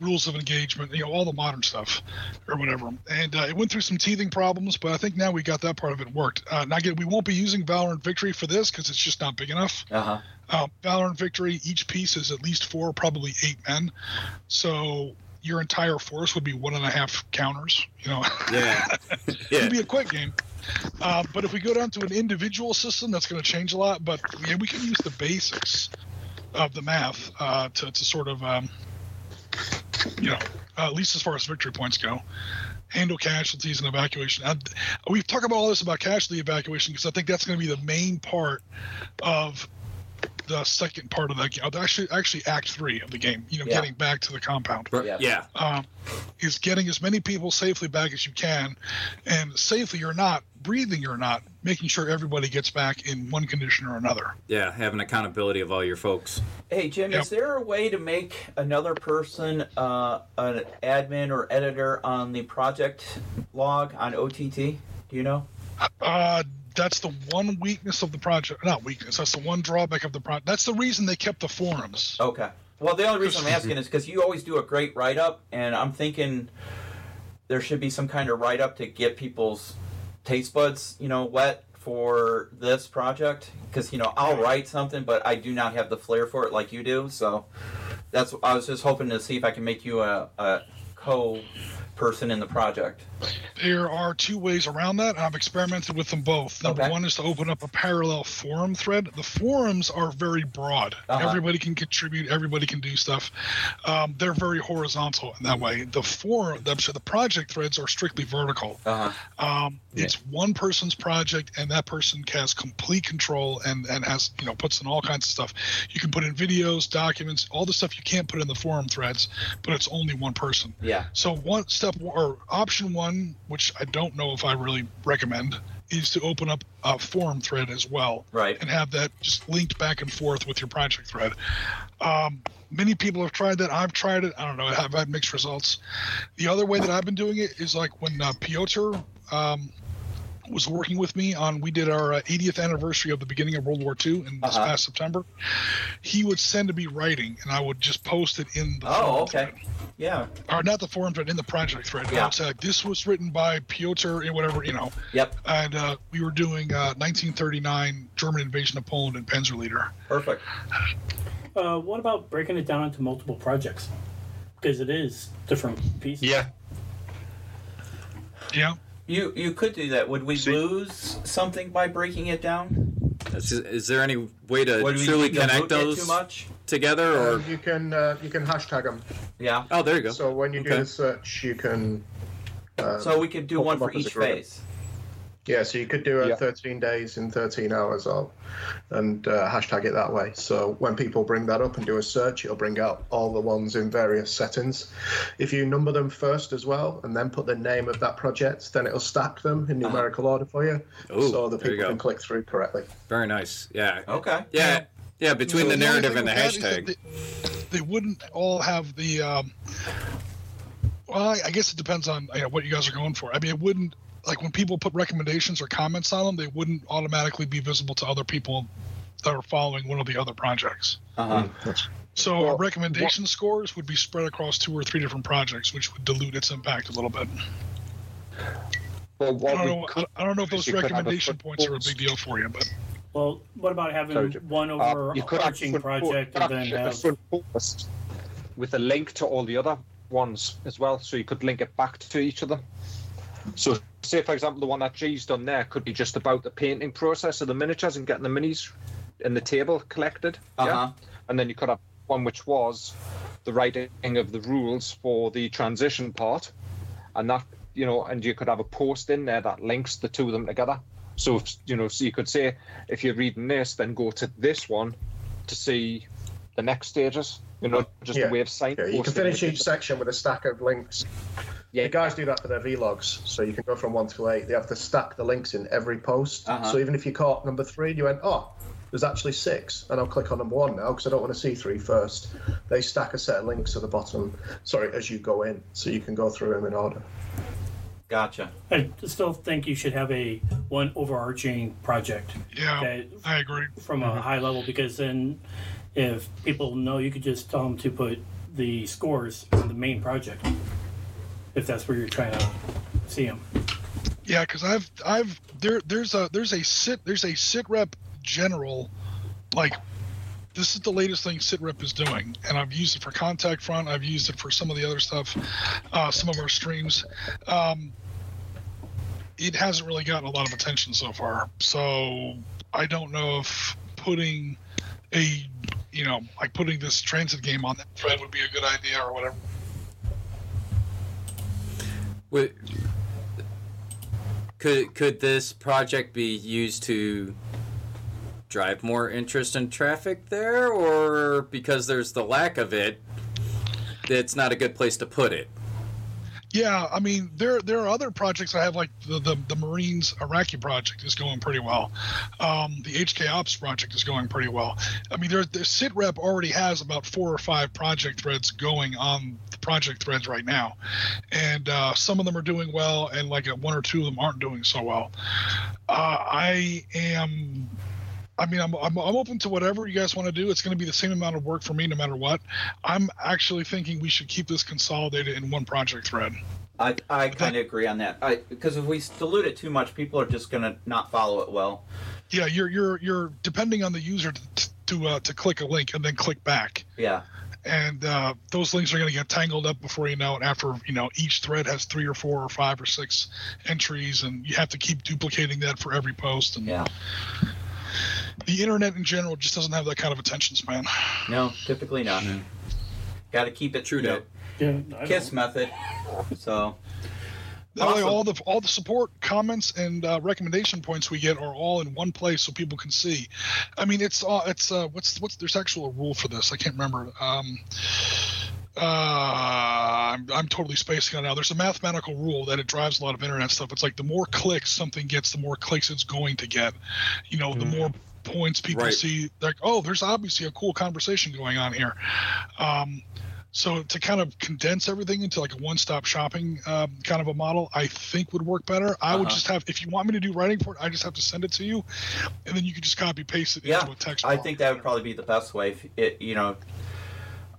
rules of engagement, you know, all the modern stuff or whatever. And uh, it went through some teething problems, but I think now we got that part of it worked. Uh, now again, we won't be using Valor and Victory for this because it's just not big enough. Uh huh. Uh, Valor and Victory, each piece is at least four, probably eight men. So your entire force would be one and a half counters. You know, Yeah, yeah. it'd be a quick game. Uh, but if we go down to an individual system, that's going to change a lot. But yeah, we can use the basics of the math uh, to, to sort of, um, you know, uh, at least as far as victory points go, handle casualties and evacuation. And we've talked about all this about casualty evacuation because I think that's going to be the main part of the second part of that game. Actually, actually, Act Three of the game. You know, Yeah. getting back to the compound Yeah. yeah. um, is getting as many people safely back as you can, and safely or not, breathing or not, making sure everybody gets back in one condition or another. Yeah, having accountability of all your folks. Hey Jim, Yep. is there a way to make another person uh, an admin or editor on the project log on OTT? Do you know? Uh, that's the one weakness of the project. Not weakness. That's the one drawback of the project. That's the reason they kept the forums. Okay. Well, the only reason I'm asking is because you always do a great write up, and I'm thinking there should be some kind of write up to get people's taste buds, you know, wet for this project. Because you know, I'll write something, but I do not have the flair for it like you do. So that's I was just hoping to see if I can make you a, a co person in the project. There are two ways around that. I've experimented with them both. Number Okay. one is to open up a parallel forum thread. The forums are very broad. Uh-huh. Everybody can contribute. Everybody can do stuff. Um, they're very horizontal in that way. The forum, the, so the project threads are strictly vertical. Uh huh. Um, It's one person's project, and that person has complete control and and has you know puts in all kinds of stuff. You can put in videos, documents, all the stuff you can't put in the forum threads, but it's only one person. Yeah. So one step or option one, which I don't know if I really recommend, is to open up a forum thread as well Right. and have that just linked back and forth with your project thread. Um, many people have tried that. I've tried it. I don't know. I've had mixed results. The other way that I've been doing it is like when uh, Piotr um, was working with me on, we did our uh, 80th anniversary of the beginning of World War II in this Uh-huh. past September. He would send to me writing, and I would just post it in the Oh, okay. thread Yeah. or not the forum thread in the project thread. Yeah. I would say like, this was written by Piotr and whatever you know, Yep. and uh, we were doing uh, 1939 German invasion of Poland and Panzerleader. Perfect. Uh, what about breaking it down into multiple projects? Because it is different pieces. Yeah. Yeah, You you could do that. Would we See- lose something by breaking it down? Is, is there any way to Would truly need connect boot those too much? together, or Uh, you can uh, you can hashtag them. Yeah. oh, there you go. So when you do Okay. the search, you can. Uh, So we could do one for each a group. phase. Yeah, so you could do a Yeah. 13 days in 13 hours, or and uh, hashtag it that way. So when people bring that up and do a search, it'll bring out all the ones in various settings. If you number them first as well, and then put the name of that project, then it'll stack them in numerical order for you, Ooh, so the there you people can click through correctly. Very nice. Yeah. Okay. Yeah. Yeah. Between So the narrative thing and the with that is that hashtag. they, they wouldn't all have the. Um, well, I, I guess it depends on you know, what you guys are going for. I mean, it wouldn't like when people put recommendations or comments on them, they wouldn't automatically be visible to other people that are following one of the other projects. Uh huh. So Well, our recommendation scores would be spread across two or three different projects, which would dilute its impact a little bit. Well, I don't know. could I don't know if those you could have a recommendation points are a big deal for you, but Well, what about having Sorry, one Uh, overarching front po- project and then have a have front post with a link to all the other ones as well, so you could link it back to each of them. So, say for example, the one that G's done there could be just about the painting process of the miniatures and getting the minis in the table collected. Uh huh. Yeah? And then you could have one which was the writing of the rules for the transition part, and that you know, and you could have a post in there that links the two of them together. So if, you know, so you could say if you're reading this, then go to this one to see the next stages. You know, just Yeah. a way of sign. Yeah, you can finish each section with a stack of links. Yeah. The guys do that for their vlogs, so you can go from one to eight. They have to stack the links in every post. Uh-huh. So even if you caught number three, you went, oh, there's actually six, and I'll click on number one now because I don't want to see three first. They stack a set of links at the bottom. Sorry, as you go in, so you can go through them in order. Gotcha. I still think you should have a one overarching project Yeah, that I agree. from a high level because then if people know you could just tell them to put the scores on the main project if that's where you're trying to see them Yeah, because I've I've there there's a there's a sit there's a sit rep general, like this is the latest thing sit rep is doing, and I've used it for contact front. I've used it for some of the other stuff, uh, some of our streams. Um, it hasn't really gotten a lot of attention so far, so I don't know if putting a you know like putting this transit game on that thread would be a good idea or whatever. Could could this project be used to drive more interest and traffic there, or because there's the lack of it, it's not a good place to put it? Yeah, I mean there there are other projects I have like the the, the Marines Iraqi project is going pretty well. Um, the HK Ops project is going pretty well. I mean there the SITREP already has about four or five project threads going on the project threads right now, and uh, some of them are doing well, and like one or two of them aren't doing so well. Uh, I am I mean, I'm, I'm, I'm open to whatever you guys want to do. It's going to be the same amount of work for me no matter what. I'm actually thinking we should keep this consolidated in one project thread. I, I kind of agree on that. I, because if we dilute it too much, people are just going to not follow it well. Yeah, you're you're you're depending on the user to to, uh, to click a link and then click back, Yeah. and uh, those links are going to get tangled up before you know it. After you know, each thread has three or four or five or six entries, and you have to keep duplicating that for every post. And Yeah. The internet in general just doesn't have that kind of attention span. No, typically not. Got to keep it True you know, yeah kiss don't- method. So, That way, all the all the support, comments, and uh, recommendation points we get are all in one place, so people can see. I mean, it's all it's uh, what's what's there's actual a rule for this. I can't remember. Um, uh, I'm, I'm totally spacing on now. There's a mathematical rule that it drives a lot of internet stuff. It's like the more clicks something gets, the more clicks it's going to get. You know, the more points people Right. see, like, oh, there's obviously a cool conversation going on here. Um, so to kind of condense everything into like a one-stop shopping um, kind of a model, I think would work better. I would Uh-huh. just have, if you want me to do writing for it, I just have to send it to you, and then you can just copy paste it yeah, into a text. I think that would probably be the best way. If it, you know,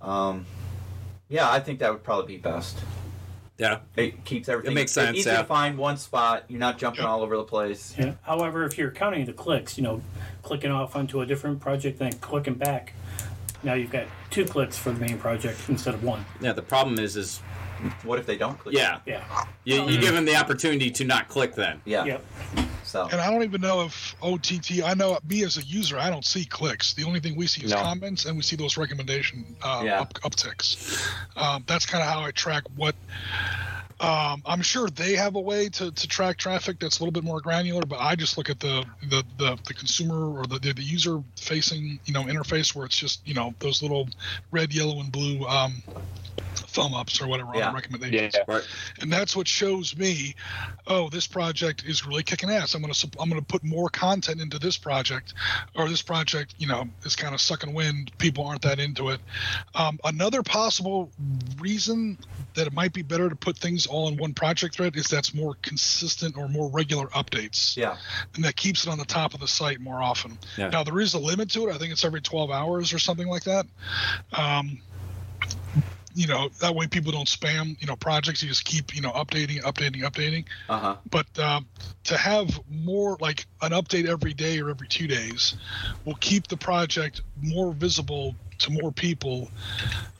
um, yeah, I think that would probably be best. Yeah. It keeps everything. It makes sense, Easy yeah. to find one spot. You're not jumping Yeah. all over the place. yeah. however if you're counting the clicks you know clicking off onto a different project then clicking back now you've got two clicks for the main project instead of one Yeah. The problem is, is What if they don't click? yeah, yeah you, you mm-hmm. give them the opportunity to not click. Then Yeah. yep So. And I don't even know if OTT. I know me as a user, I don't see clicks. The only thing we see is No. comments, and we see those recommendation uh, Yeah. up, upticks. Um, that's kind of how I track what. Um, I'm sure they have a way to, to track traffic that's a little bit more granular, but I just look at the the, the, the consumer or the, the, the user facing you know interface where it's just you know those little red, yellow, and blue um, thumb ups or whatever Yeah. on the recommendations Yeah. right. and that's what shows me oh this project is really kicking ass i'm going to i'm to put more content into this project or this project you know is kind of sucking wind people aren't that into it um, another possible reason that it might be better to put things all in one project thread is that's more consistent or more regular updates Yeah. and that keeps it on the top of the site more often. Yeah. Now there is a limit to it. I think it's every 12 hours or something like that. Um, you know that way people don't spam you know projects. You just keep you know updating, updating, updating. Uh huh. But um, to have more like an update every day or every two days will keep the project more visible to more people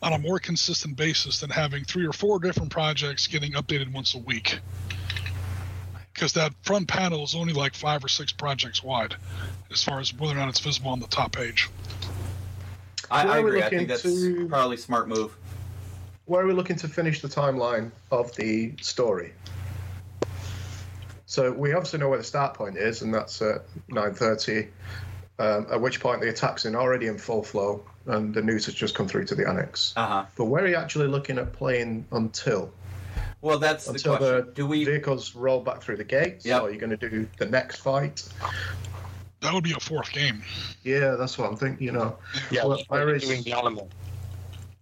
on a more consistent basis than having three or four different projects getting updated once a week. Because that front panel is only like five or six projects wide, as far as whether or not it's visible on the top page. I, I agree. I think that's to- probably a smart move. Where are we looking to finish the timeline of the story? So we obviously know where the start point is, and that's at 9:30. Um, at which point the attack's in already in full flow, and the news has just come through to the annex. Uh huh. But where are you actually looking at playing until? Well, that's the Until question. the Do we? vehicles roll back through the gates? Yep. Or are you going to do the next fight? That would be a fourth game. Yeah, that's what I'm thinking. You know, Yeah, Well, that's we're doing the Alamo.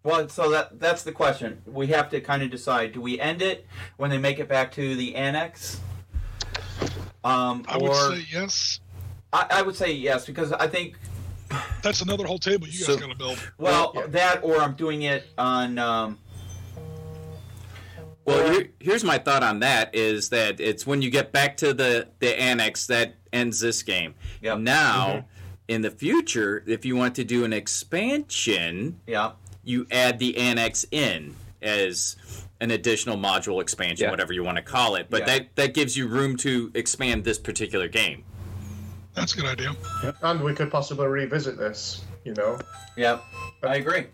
Well, so that that's the question. We have to kind of decide: do we end it when they make it back to the annex? Um, I or would say yes. I, I would say yes because I think That's another whole table you guys So- got to build. well Yeah. that or I'm doing it on. Um, Well, here, here's my thought on that: is that it's when you get back to the the annex that ends this game. Yep. Now, in the future, if you want to do an expansion, yeah. You add the annex in as an additional module expansion, Yeah. whatever you want to call it. But Yeah. that that gives you room to expand this particular game. That's a good idea. and we could possibly revisit this. You know, Yeah, I agree.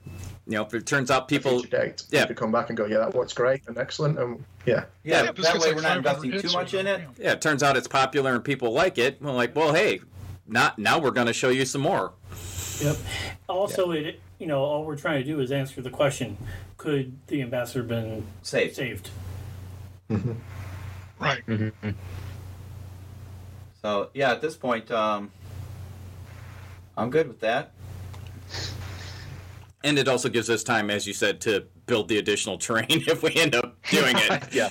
You know, if it turns out people, future date. yeah. We could come back and go, yeah, that works great and excellent, and yeah, Yeah, Yeah, that way like we're not investing too much in it. whatever, yeah, it turns out it's popular and people like it. Well, like, well, hey, not now we're going to show you some more. Yep. Also, it you know all we're trying to do is answer the question: Could the ambassador been Safe. saved? Right. So yeah, at this point, um, I'm good with that. And it also gives us time, as you said, to build the additional terrain if we end up doing it. Yeah.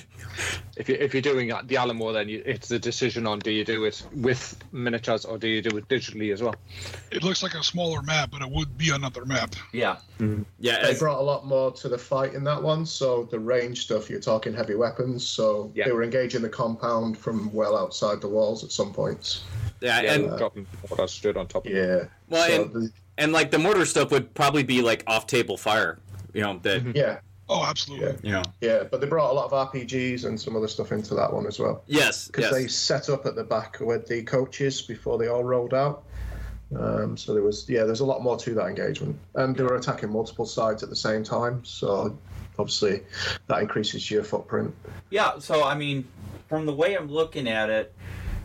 If, you, if you're doing uh, the Alamo, then you, it's a decision on do you do it with miniatures or do you do it digitally as well? It looks like a smaller map, but it would be another map. Yeah, mm-hmm. Yeah, they brought a lot more to the fight in that one. So the range stuff, you're talking heavy weapons. So Yeah. they were engaging the compound from well outside the walls at some points. yeah, Yeah, and we've gotten mortars straight on top of. Yeah. Well, So and- the- and like the mortar stuff would probably be like off-table fire. You know that. Mm-hmm. yeah, Oh, absolutely. Yeah. You know. yeah. But they brought a lot of RPGs and some other stuff into that one as well. Yes. because Yes. they set up at the back with the coaches before they all rolled out. Um, so there was, yeah, there's a lot more to that engagement, and they were attacking multiple sides at the same time. So obviously, that increases your footprint. yeah. So I mean, from the way I'm looking at it,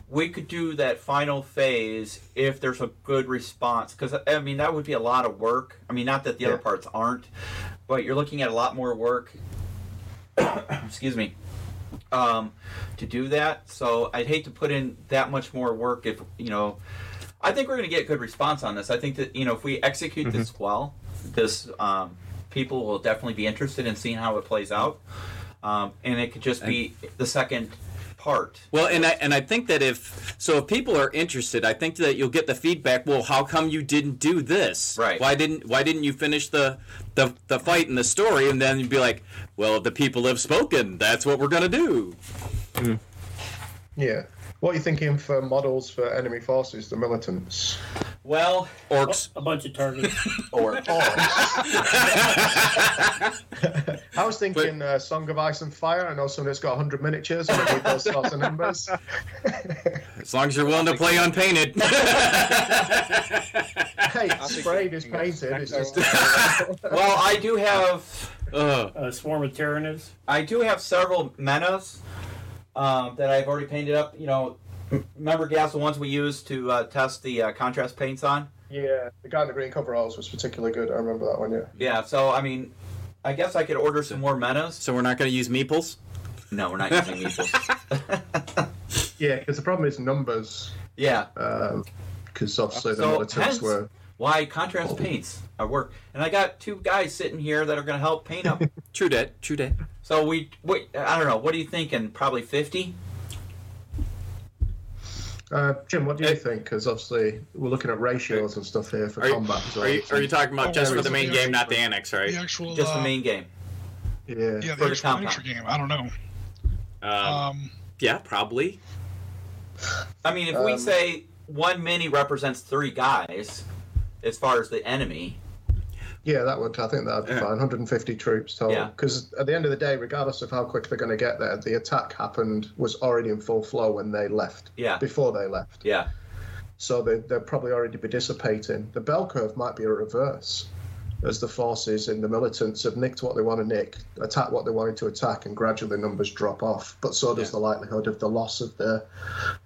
we could do that final phase if there's a good response. Because I mean, that would be a lot of work. I mean, not that the other parts aren't, but you're looking at a lot more work. excuse me. Um, to do that, so I'd hate to put in that much more work if you know. I think we're going to get a good response on this. I think that you know if we execute this well, this um, people will definitely be interested in seeing how it plays out, um, and it could just be the second part. Well, and I and I think that if so, if people are interested, I think that you'll get the feedback. Well, how come you didn't do this? Right. Why didn't Why didn't you finish the the, the fight and the story? And then you'd be like, well, the people have spoken. That's what we're gonna do. Hmm. Yeah. What are you thinking for models for enemy forces, the militants? Well, Orcs. A bunch of targets. or I was thinking uh, Song of Ice and Fire. I know someone that's got 100 miniatures and they need those sorts of numbers. As long as you're willing to play unpainted. hey, sprayed is painted. It's just. well, I do have Ugh. a swarm of Tyranids. I do have several menas um, that I've already painted up. You know, m- remember Gaz the ones we used to uh, test the uh, contrast paints on? yeah, the guy in the green coveralls was particularly good. I remember that one, yeah. Yeah. So I mean, I guess I could order some more menas. So we're not gonna use meeples. No, we're not using meeples. Yeah, because the problem is numbers. yeah. Because obviously the So, militants hence- were. Why contrast paints are work, and I got two guys sitting here that are going to help paint up. True that. True that. so we, we, I don't know. What are you thinking? Probably fifty. Uh, Jim, what do you Hey. think? Because obviously we're looking at ratios and stuff here for Are combat. as well. are you, are you talking about Oh, just for the main yeah. game, not the annex, right? The actual Just uh, the main game. Yeah. Yeah, For the the actual miniature game. I don't know. Um, Um, yeah, probably. I mean, if we Um, say one mini represents three guys, as far as the enemy, Yeah, that would. I think that'd be Yeah. fine. 150 troops total. Yeah. Because at the end of the day, regardless of how quick they're going to get there, the attack happened was already in full flow when they left. Yeah. Before they left, yeah, so they they'll probably already be dissipating. The bell curve might be a reverse, as the forces in the militants have nicked what they want to nick, attack what they wanted to attack, and gradually numbers drop off. But so does Yeah. the likelihood of the loss of the,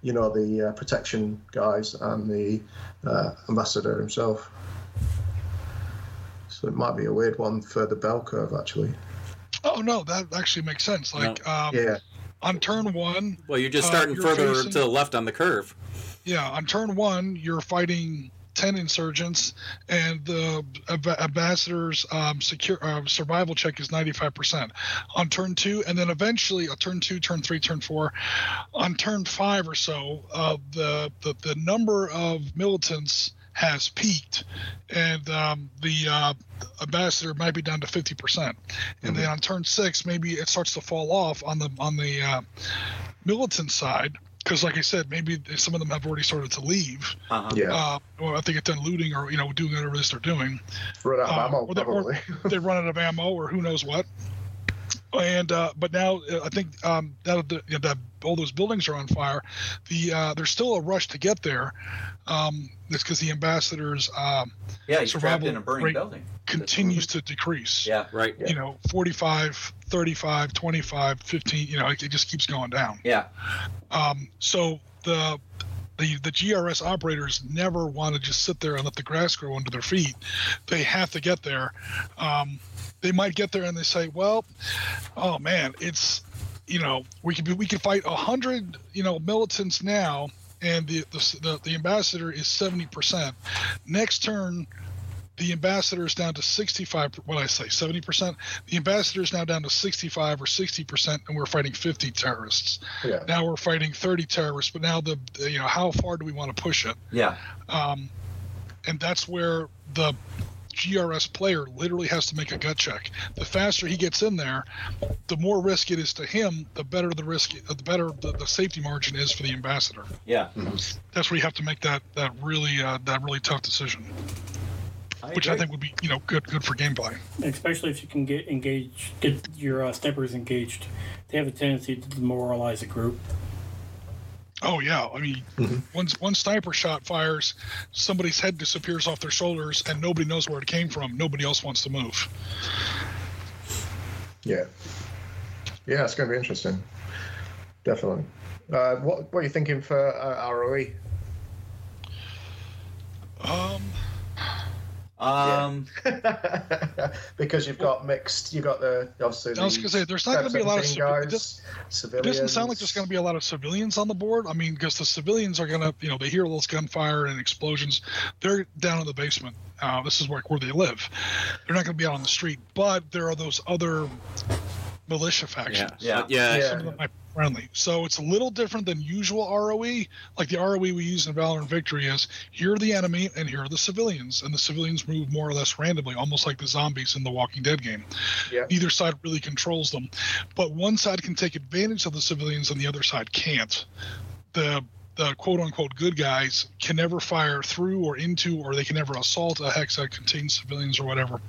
you know, the uh, protection guys and the uh, ambassador himself. So it might be a weird one for the bell curve, actually. oh no, that actually makes sense. Like um, Yeah, on turn one, Well, you're just Uh, starting you're further facing- to the left on the curve. Yeah, on turn one, you're fighting ten insurgents, and the ambassador's um, secure uh, survival check is ninety five percent. On turn two, and then eventually, uh, turn two, turn three, turn four, on turn five or so, uh, the, the the number of militants has peaked, and um, the uh, ambassador might be down to fifty percent. And then on turn six, maybe it starts to fall off on the on the uh, militant side because like i said maybe some of them have already started to leave uh-huh. yeah. uh, or they get done looting or you know doing whatever it is they're doing Run out of uh, ammo, or they- or- probably. they run out of ammo or who knows what and uh, but now uh, I think um, now that, the, you know, that all those buildings are on fire, the uh, there's still a rush to get there. Um, it's because the ambassadors um, yeah, he's trapped survival in a burning rate building. continues to decrease. Yeah, Right. Yeah. You know, 45, 35, 25, 15. You know, it, it just keeps going down. yeah, Um, so the the the GRS operators never want to just sit there and let the grass grow under their feet. They have to get there. Um, they might get there and they say, "Well, oh man, it's you know we could be, we could fight a hundred you know militants now." And the, the, the, the ambassador is 70%. Next turn, the ambassador is down to 65 what i say 70% the ambassador is now down to 65 or 60% and we're fighting 50 terrorists yeah. now we're fighting 30 terrorists but now the the- you know how far do we want to push it yeah, um, and that's where the grs player literally has to make a gut check the faster he gets in there the more risk it is to him the better the risk the better the, the safety margin is for the ambassador yeah. that's where you have to make that that really uh, that really tough decision which i think would be you know good good for gameplay especially if you can get engaged, get your uh, snipers engaged. They have a tendency to demoralize a group. Oh yeah, I mean, one one sniper shot fires, somebody's head disappears off their shoulders, and nobody knows where it came from. Nobody else wants to move. Yeah. Yeah, it's going to be interesting. Definitely. Uh, what What are you thinking for uh, ROE? Um, Um, because you've got mixed. You've got the obviously. I was gonna say there's not gonna be a lot of 17 civi- guys, does- civilians. it doesn't sound like there's going to be a lot of civilians on the board. I mean, because the civilians are going to, you know, they hear all this gunfire and explosions. They're down in the basement. Uh, this is where, where they live. They're not going to be out on the street, but there are those other militia factions. Yeah. Yeah. Yeah. Yeah. some of them might be friendly. So it's a little different than usual ROE. Like the ROE we use in Valor and Victory is here are the enemy and here are the civilians, and the civilians move more or less randomly, almost like the zombies in the Walking Dead game. Yeah. Neither side really controls them, but one side can take advantage of the civilians and the other side can't. The the quote unquote good guys can never fire through or into, or they can never assault a hex that contains civilians or whatever.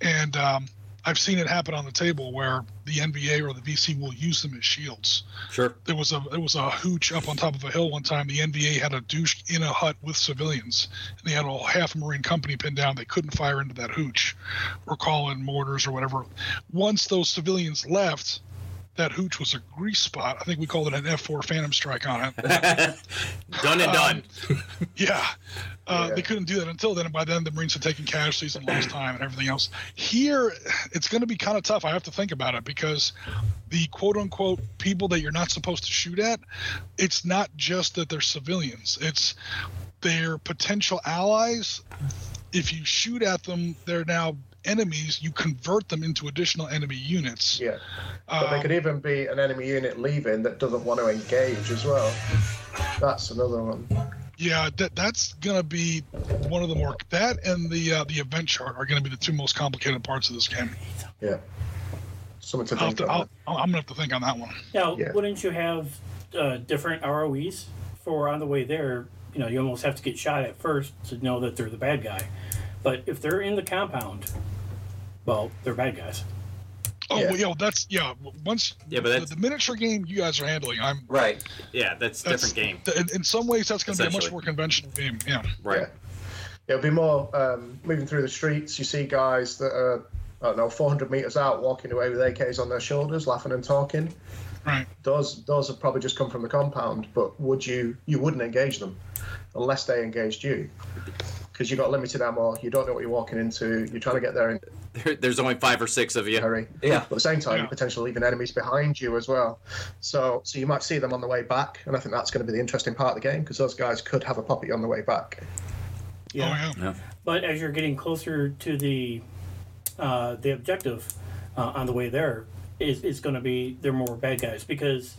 And um, I've seen it happen on the table where the NVA or the VC will use them as shields. Sure. There was a there was a hooch up on top of a hill one time. The NVA had a douche in a hut with civilians, and they had a half a Marine company pinned down. They couldn't fire into that hooch, or call in mortars or whatever. Once those civilians left, that hooch was a grease spot. I think we called it an F4 Phantom Strike on it. done and done. Yeah. Uh, Yeah. They couldn't do that until then. And by then, the Marines had taken casualties and lost time and everything else. Here, it's going to be kind of tough. I have to think about it because the quote unquote people that you're not supposed to shoot at, it's not just that they're civilians, it's their potential allies. If you shoot at them, they're now enemies. You convert them into additional enemy units. Yeah. But they Um, could even be an enemy unit leaving that doesn't want to engage as well. That's another one. Yeah, that that's gonna be one of the more that and the uh, the event chart are gonna be the two most complicated parts of this game. Yeah. something to I'll think have to, about. I'll, I'm gonna have to think on that one. Now, Yeah. wouldn't you have uh, different ROEs for on the way there? You know, you almost have to get shot at first to know that they're the bad guy. But if they're in the compound, well, they're bad guys. Oh, Yeah. well, yeah, that's yeah. Once Yeah, but the, that's- the miniature game you guys are handling, I'm Right. Yeah, that's that's different game. In, in some ways, that's going to be a much more conventional game. Yeah. Right. Yeah. It'll be more um, moving through the streets. You see guys that are, I don't know, 400 meters out walking away with AKs on their shoulders, laughing and talking. Right. Those those have probably just come from the compound, but would you you wouldn't engage them unless they engaged you because you've got limited ammo. You don't know what you're walking into. You're trying to get there in There, there's only five or six of you. hurry. Yeah. But at the same time, Yeah. you potentially leaving enemies behind you as well. So so you might see them on the way back, and I think that's going to be the interesting part of the game because those guys could have a poppy on the way back. Oh yeah. Yeah. But as you're getting closer to the uh, the objective uh, on the way there, is it's going to be they're more bad guys because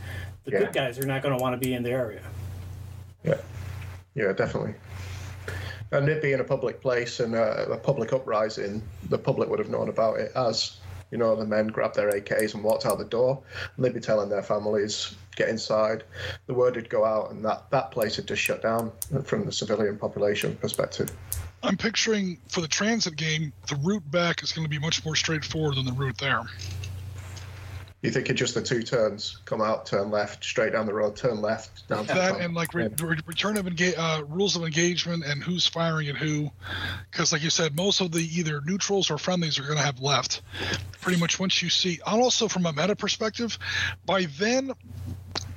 the Yeah. good guys are not going to want to be in the area. Yeah, yeah, definitely. And it being a public place and a, a public uprising, the public would have known about it as you know the men grabbed their AKs and walked out the door, and they'd be telling their families get inside. The word would go out, and that that place had just shut down from the civilian population perspective. I'm picturing for the transit game, the route back is going to be much more straightforward than the route there. You think it's just the two turns, come out, turn left, straight down the road, turn left, down to That and like re- Yeah. re- return of engage, uh, rules of engagement and who's firing at who, because like you said, most of the either neutrals or friendlies are going to have left. Pretty much once you see, and also from a meta perspective, by then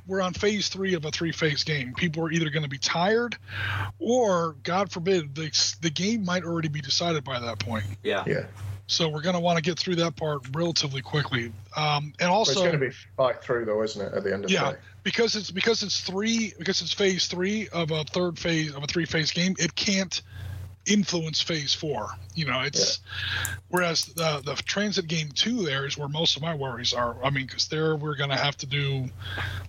we're on phase three of a three-phase game. People are either going to be tired, or God forbid, the the game might already be decided by that point. Yeah. yeah. So we're going to want to get through that part relatively quickly. Um, and also, it's going to be fight through though, isn't it? At the end of Yeah. the day. because it's because it's three because it's phase three of a third phase of a three phase game it can't influence phase four you know it's whereas the the transit game two there is where most of my worries are i mean because there we're going to have to do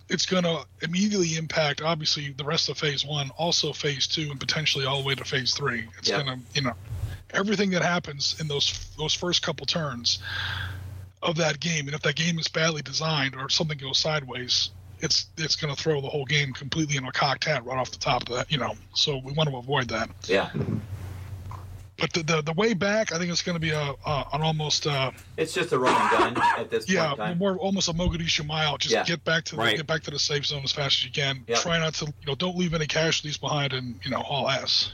it's going to immediately impact obviously the rest of phase one also phase two and potentially all the way to phase three it's Yeah. going to you know everything that happens in those those first couple turns of that game and if that game is badly designed or something goes sideways it's it's going to throw the whole game completely in a cocked hat right off the top of that you know so we want to avoid that Yeah. but the the, the way back i think it's going to be a, a an almost uh It's just a run and gun at this point yeah more almost a mogadishu mile just Yeah. get back to the Right. get back to the safe zone as fast as you can Yeah. try not to you know don't leave any casualties behind and you know all ass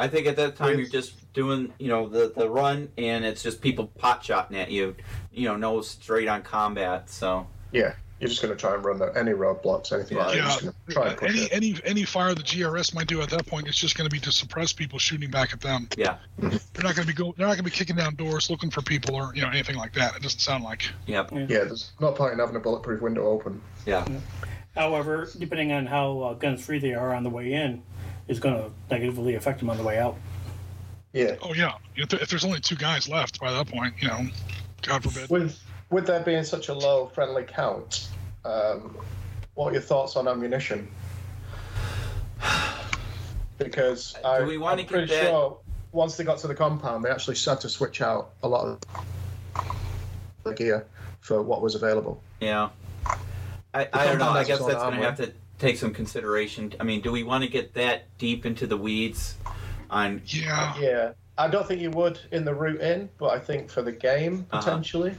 I think at that time you're just doing, you know, the the run, and it's just people pot shotting at you, you know, no straight on combat. So Yeah. You're just going to try and run the, any roadblocks, anything like that. You're yeah just going to try and push any it. any any fire the grs might do at that point it's just going to be to suppress people shooting back at them yeah, they're not going to be go they're not going to be kicking down doors looking for people or you know anything like that it doesn't sound like yep, Yeah, there's no point in having a bulletproof window open. yeah, However, depending on how uh, guns free they are on the way in, is going to negatively affect them on the way out. Yeah. oh yeah if, there- if there's only two guys left by that point you know god forbid With with there being such a low friendly count, um, what are your thoughts on ammunition? Because Do I, we wanna I'm pretty get that- sure once they got to the compound, they actually had to switch out a lot of the gear for what was available. yeah. I, I don't know. I guess that's going to have to take some consideration. I mean, do we want to get that deep into the weeds on? yeah Yeah, I don't think you would in the route in, but I think for the game Uh-huh. potentially,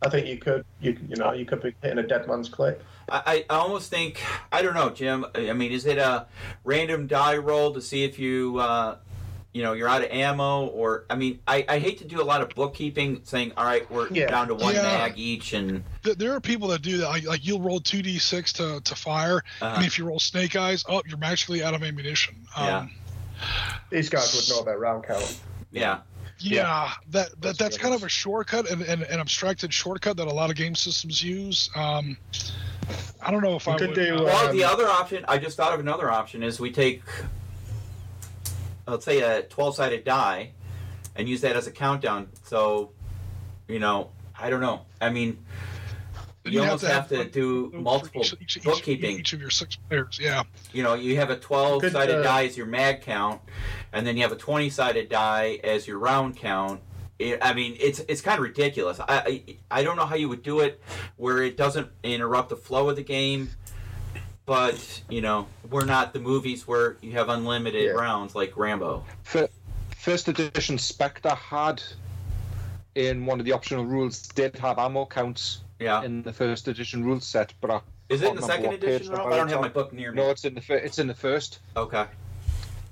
I think you could. You you know you could be hitting a dead man's clip. I, I almost think I don't know, Jim. I mean, is it a random die roll to see if you, uh, you know, you're out of ammo, or I mean, I, I hate to do a lot of bookkeeping, saying, all right, we're Yeah. down to one Yeah. mag each, and there are people that do that like, like you'll roll 2d6 to, to fire uh, and if you roll snake eyes up you're magically out of ammunition um, Yeah. These guys would know their round count. yeah, Yeah, that, that That's that's kind of a shortcut and, and an abstracted shortcut that a lot of game systems use. Um, I don't know if You I could would. do, uh, Well, Um, the other option, I just thought of another option, is we take, let's say, a 12 sided die and use that as a countdown. So, you know, I don't know. I mean, you you'd almost have to like, do multiple each, each, each, bookkeeping. Each of your six players, yeah. You know, you have a 12 sided uh, die as your mag count, and then you have a 20 sided die as your round count. I I mean, it's it's kind of ridiculous. I, I I don't know how you would do it where it doesn't interrupt the flow of the game. But you know, we're not the movies where you have unlimited Yeah. rounds like Rambo. First edition Spectre had in one of the optional rules did have ammo counts Yeah. in the first edition rule set, but I Is it in the second edition? I don't have my book near me. No, it's in the fir- it's in the first. Okay.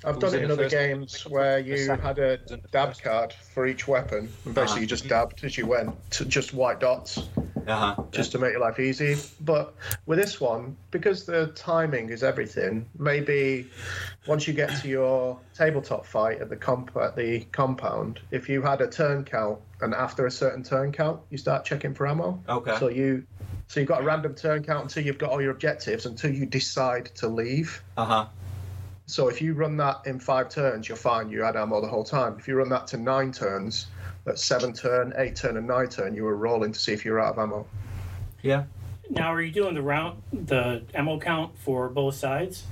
I've done it in other games where you had a it was in the dab card for each weapon, and basically Uh-huh. you just dabbed as you went, to just white dots, Uh huh. just to make your life easy. But with this one, because the timing is everything, maybe once you get to your tabletop fight at the comp at the compound, if you had a turn count, and after a certain turn count, you start checking for ammo. Okay. So you, so you've got a random turn count until you've got all your objectives, until you decide to leave. Uh huh. So if you run that in five turns, you're fine. You had ammo the whole time. If you run that to nine turns, that's seven turn, eight turn, and nine turn, you were rolling to see if you're out of ammo. Yeah. Now, are you doing the round, the ammo count for both sides?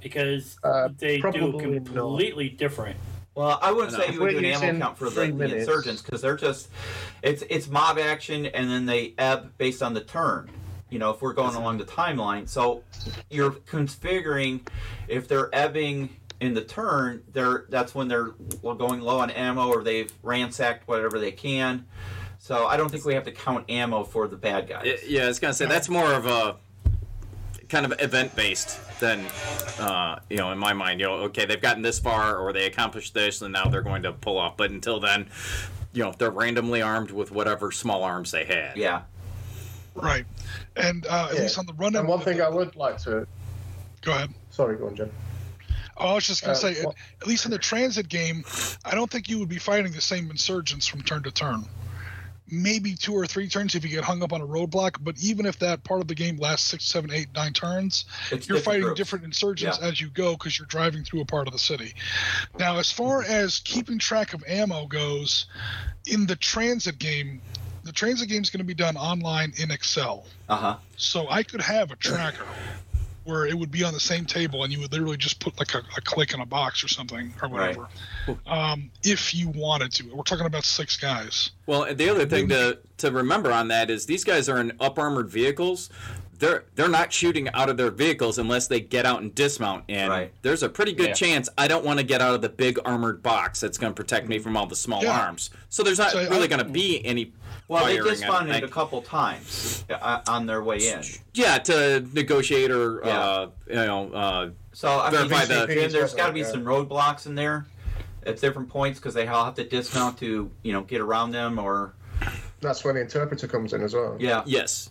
Because Uh, they do probably not. completely different. Well, I wouldn't say you would do an ammo count for the, the insurgents because they're just it's it's mob action and then they ebb based on the turn. You know, if we're going along the timeline, so you're configuring if they're ebbing in the turn, they're that's when they're going low on ammo or they've ransacked whatever they can. So I don't think we have to count ammo for the bad guys. Yeah, I was gonna say that's more of a kind of event based than uh, you know in my mind. You know, okay, they've gotten this far or they accomplished this, and now they're going to pull off. But until then, you know, they're randomly armed with whatever small arms they had. Yeah. Right. And uh, at Yeah. least on the run And one thing I would like to, Go ahead. sorry, go on, Jen. Oh, I was just gonna Uh, say, at, at least in the transit game, I don't think you would be fighting the same insurgents from turn to turn. Maybe two or three turns if you get hung up on a roadblock, but even if that part of the game lasts six, seven, eight, nine turns, It's you're different fighting groups. different insurgents Yeah. as you go because you're driving through a part of the city. Now, as far as keeping track of ammo goes, in the transit game, the transit game is going to be done online in Excel. Uh huh. So I could have a tracker where it would be on the same table and you would literally just put like a, a click in a box or something or Right. whatever. Um, if you wanted to. We're talking about six guys. Well, and the other thing to to remember on that is these guys are in up armored vehicles. They're they're not shooting out of their vehicles unless they get out and dismount. And Right. there's a pretty good Yeah. chance I don't want to get out of the big armored box that's going to protect me from all the small Yeah. arms. So there's not So really going to be any. Well, they firing, I don't dismounted a couple times uh, on their way in. Yeah, to negotiate or Yeah. uh, you know uh, So I mean, Verify the- Jim, there's got to be Yeah. some roadblocks in there at different points because they all have to dismount to you know get around them or That's when the interpreter comes in as well. yeah. yes,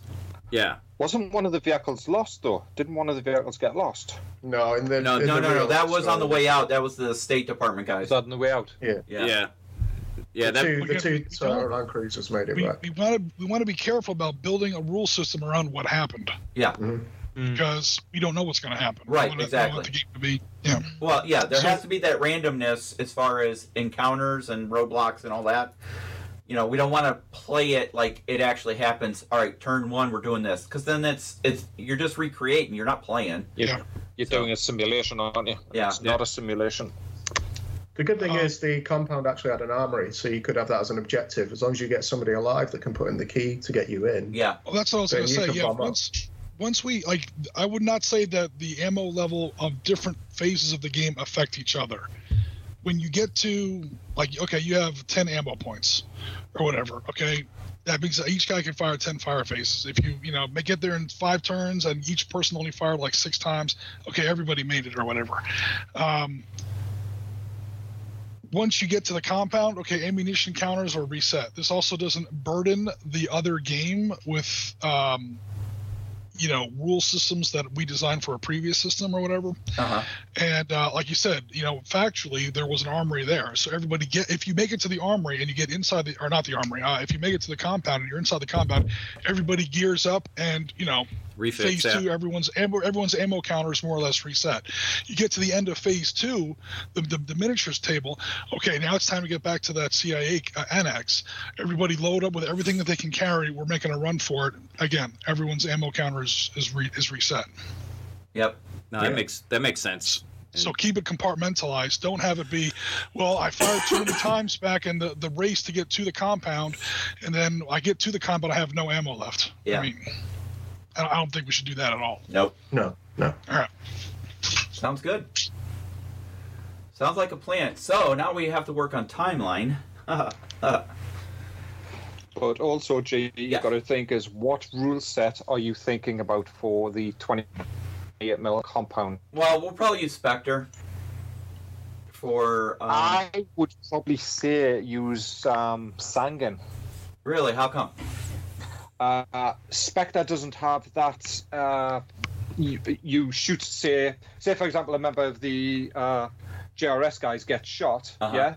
yeah. Wasn't one of the vehicles lost though? Didn't one of the vehicles get lost? No, in the No, in No, the no, no. That was on the way out. That was the State Department guys. Is that on the way out? Yeah. Yeah. Yeah. Yeah, the that two, the we- two we Toyota don't- Land Cruisers made it We, right. we want to we want to be careful about building a rule system around what happened Yeah. Mm-hmm. Mm. because we don't know what's going to happen. Right, want to- exactly. want the game to be yeah. Well, yeah. There So- has to be that randomness as far as encounters and roadblocks and all that. You know, we don't want to play it like it actually happens. All right, turn one, we're doing this, because then it's it's you're just recreating. You're not playing. You're, Yeah. you're So- doing a simulation, aren't you? Yeah. It's not a simulation. The good thing Um, is the compound actually had an armory, so you could have that as an objective. As long as you get somebody alive that can put in the key to get you in. Yeah. Well, that's what I was Then going to say. Yeah, bomb up. once once we like, I would not say that the ammo level of different phases of the game affect each other. When you get to like, okay, you have ten ammo points or whatever. Okay, that means that each guy can fire ten fire phases. If you you know make get there in five turns and each person only fired like six times, okay, everybody made it or whatever. Um, once you get to the compound, okay, ammunition counters are reset. This also doesn't burden the other game with, um, you know, rule systems that we designed for a previous system or whatever. Uh huh. And uh, like you said, you know, factually there was an armory there, so everybody get if you make it to the armory and you get inside the or not the armory, uh, if you make it to the compound and you're inside the compound, everybody gears up and you know phase that. two, everyone's ammo, everyone's ammo counter is more or less reset. You get to the end of phase two, the, the, the miniatures table. Okay, now it's time to get back to that CIA uh, annex. Everybody load up with everything that they can carry. We're making a run for it. Again, everyone's ammo counter is is, re, is reset. Yep. No, that makes that makes sense. So keep it compartmentalized. Don't have it be, well, I fired too many times back in the, the race to get to the compound, and then I get to the compound, I have no ammo left. Yeah. I mean, I don't, I don't think we should do that at all. Nope. No, no. All right. Sounds good. Sounds like a plan. So now we have to work on timeline. But also, G, you've got to think is what rule set are you thinking about for the 28 mil compound? well, we'll probably use Spectre for. Um, I would probably say use um, Sangin. really? How come? Uh, Spectre doesn't have that. Uh, you, you shoot, say, say for example, a member of the uh, GRS guys gets shot. Uh-huh. Yeah,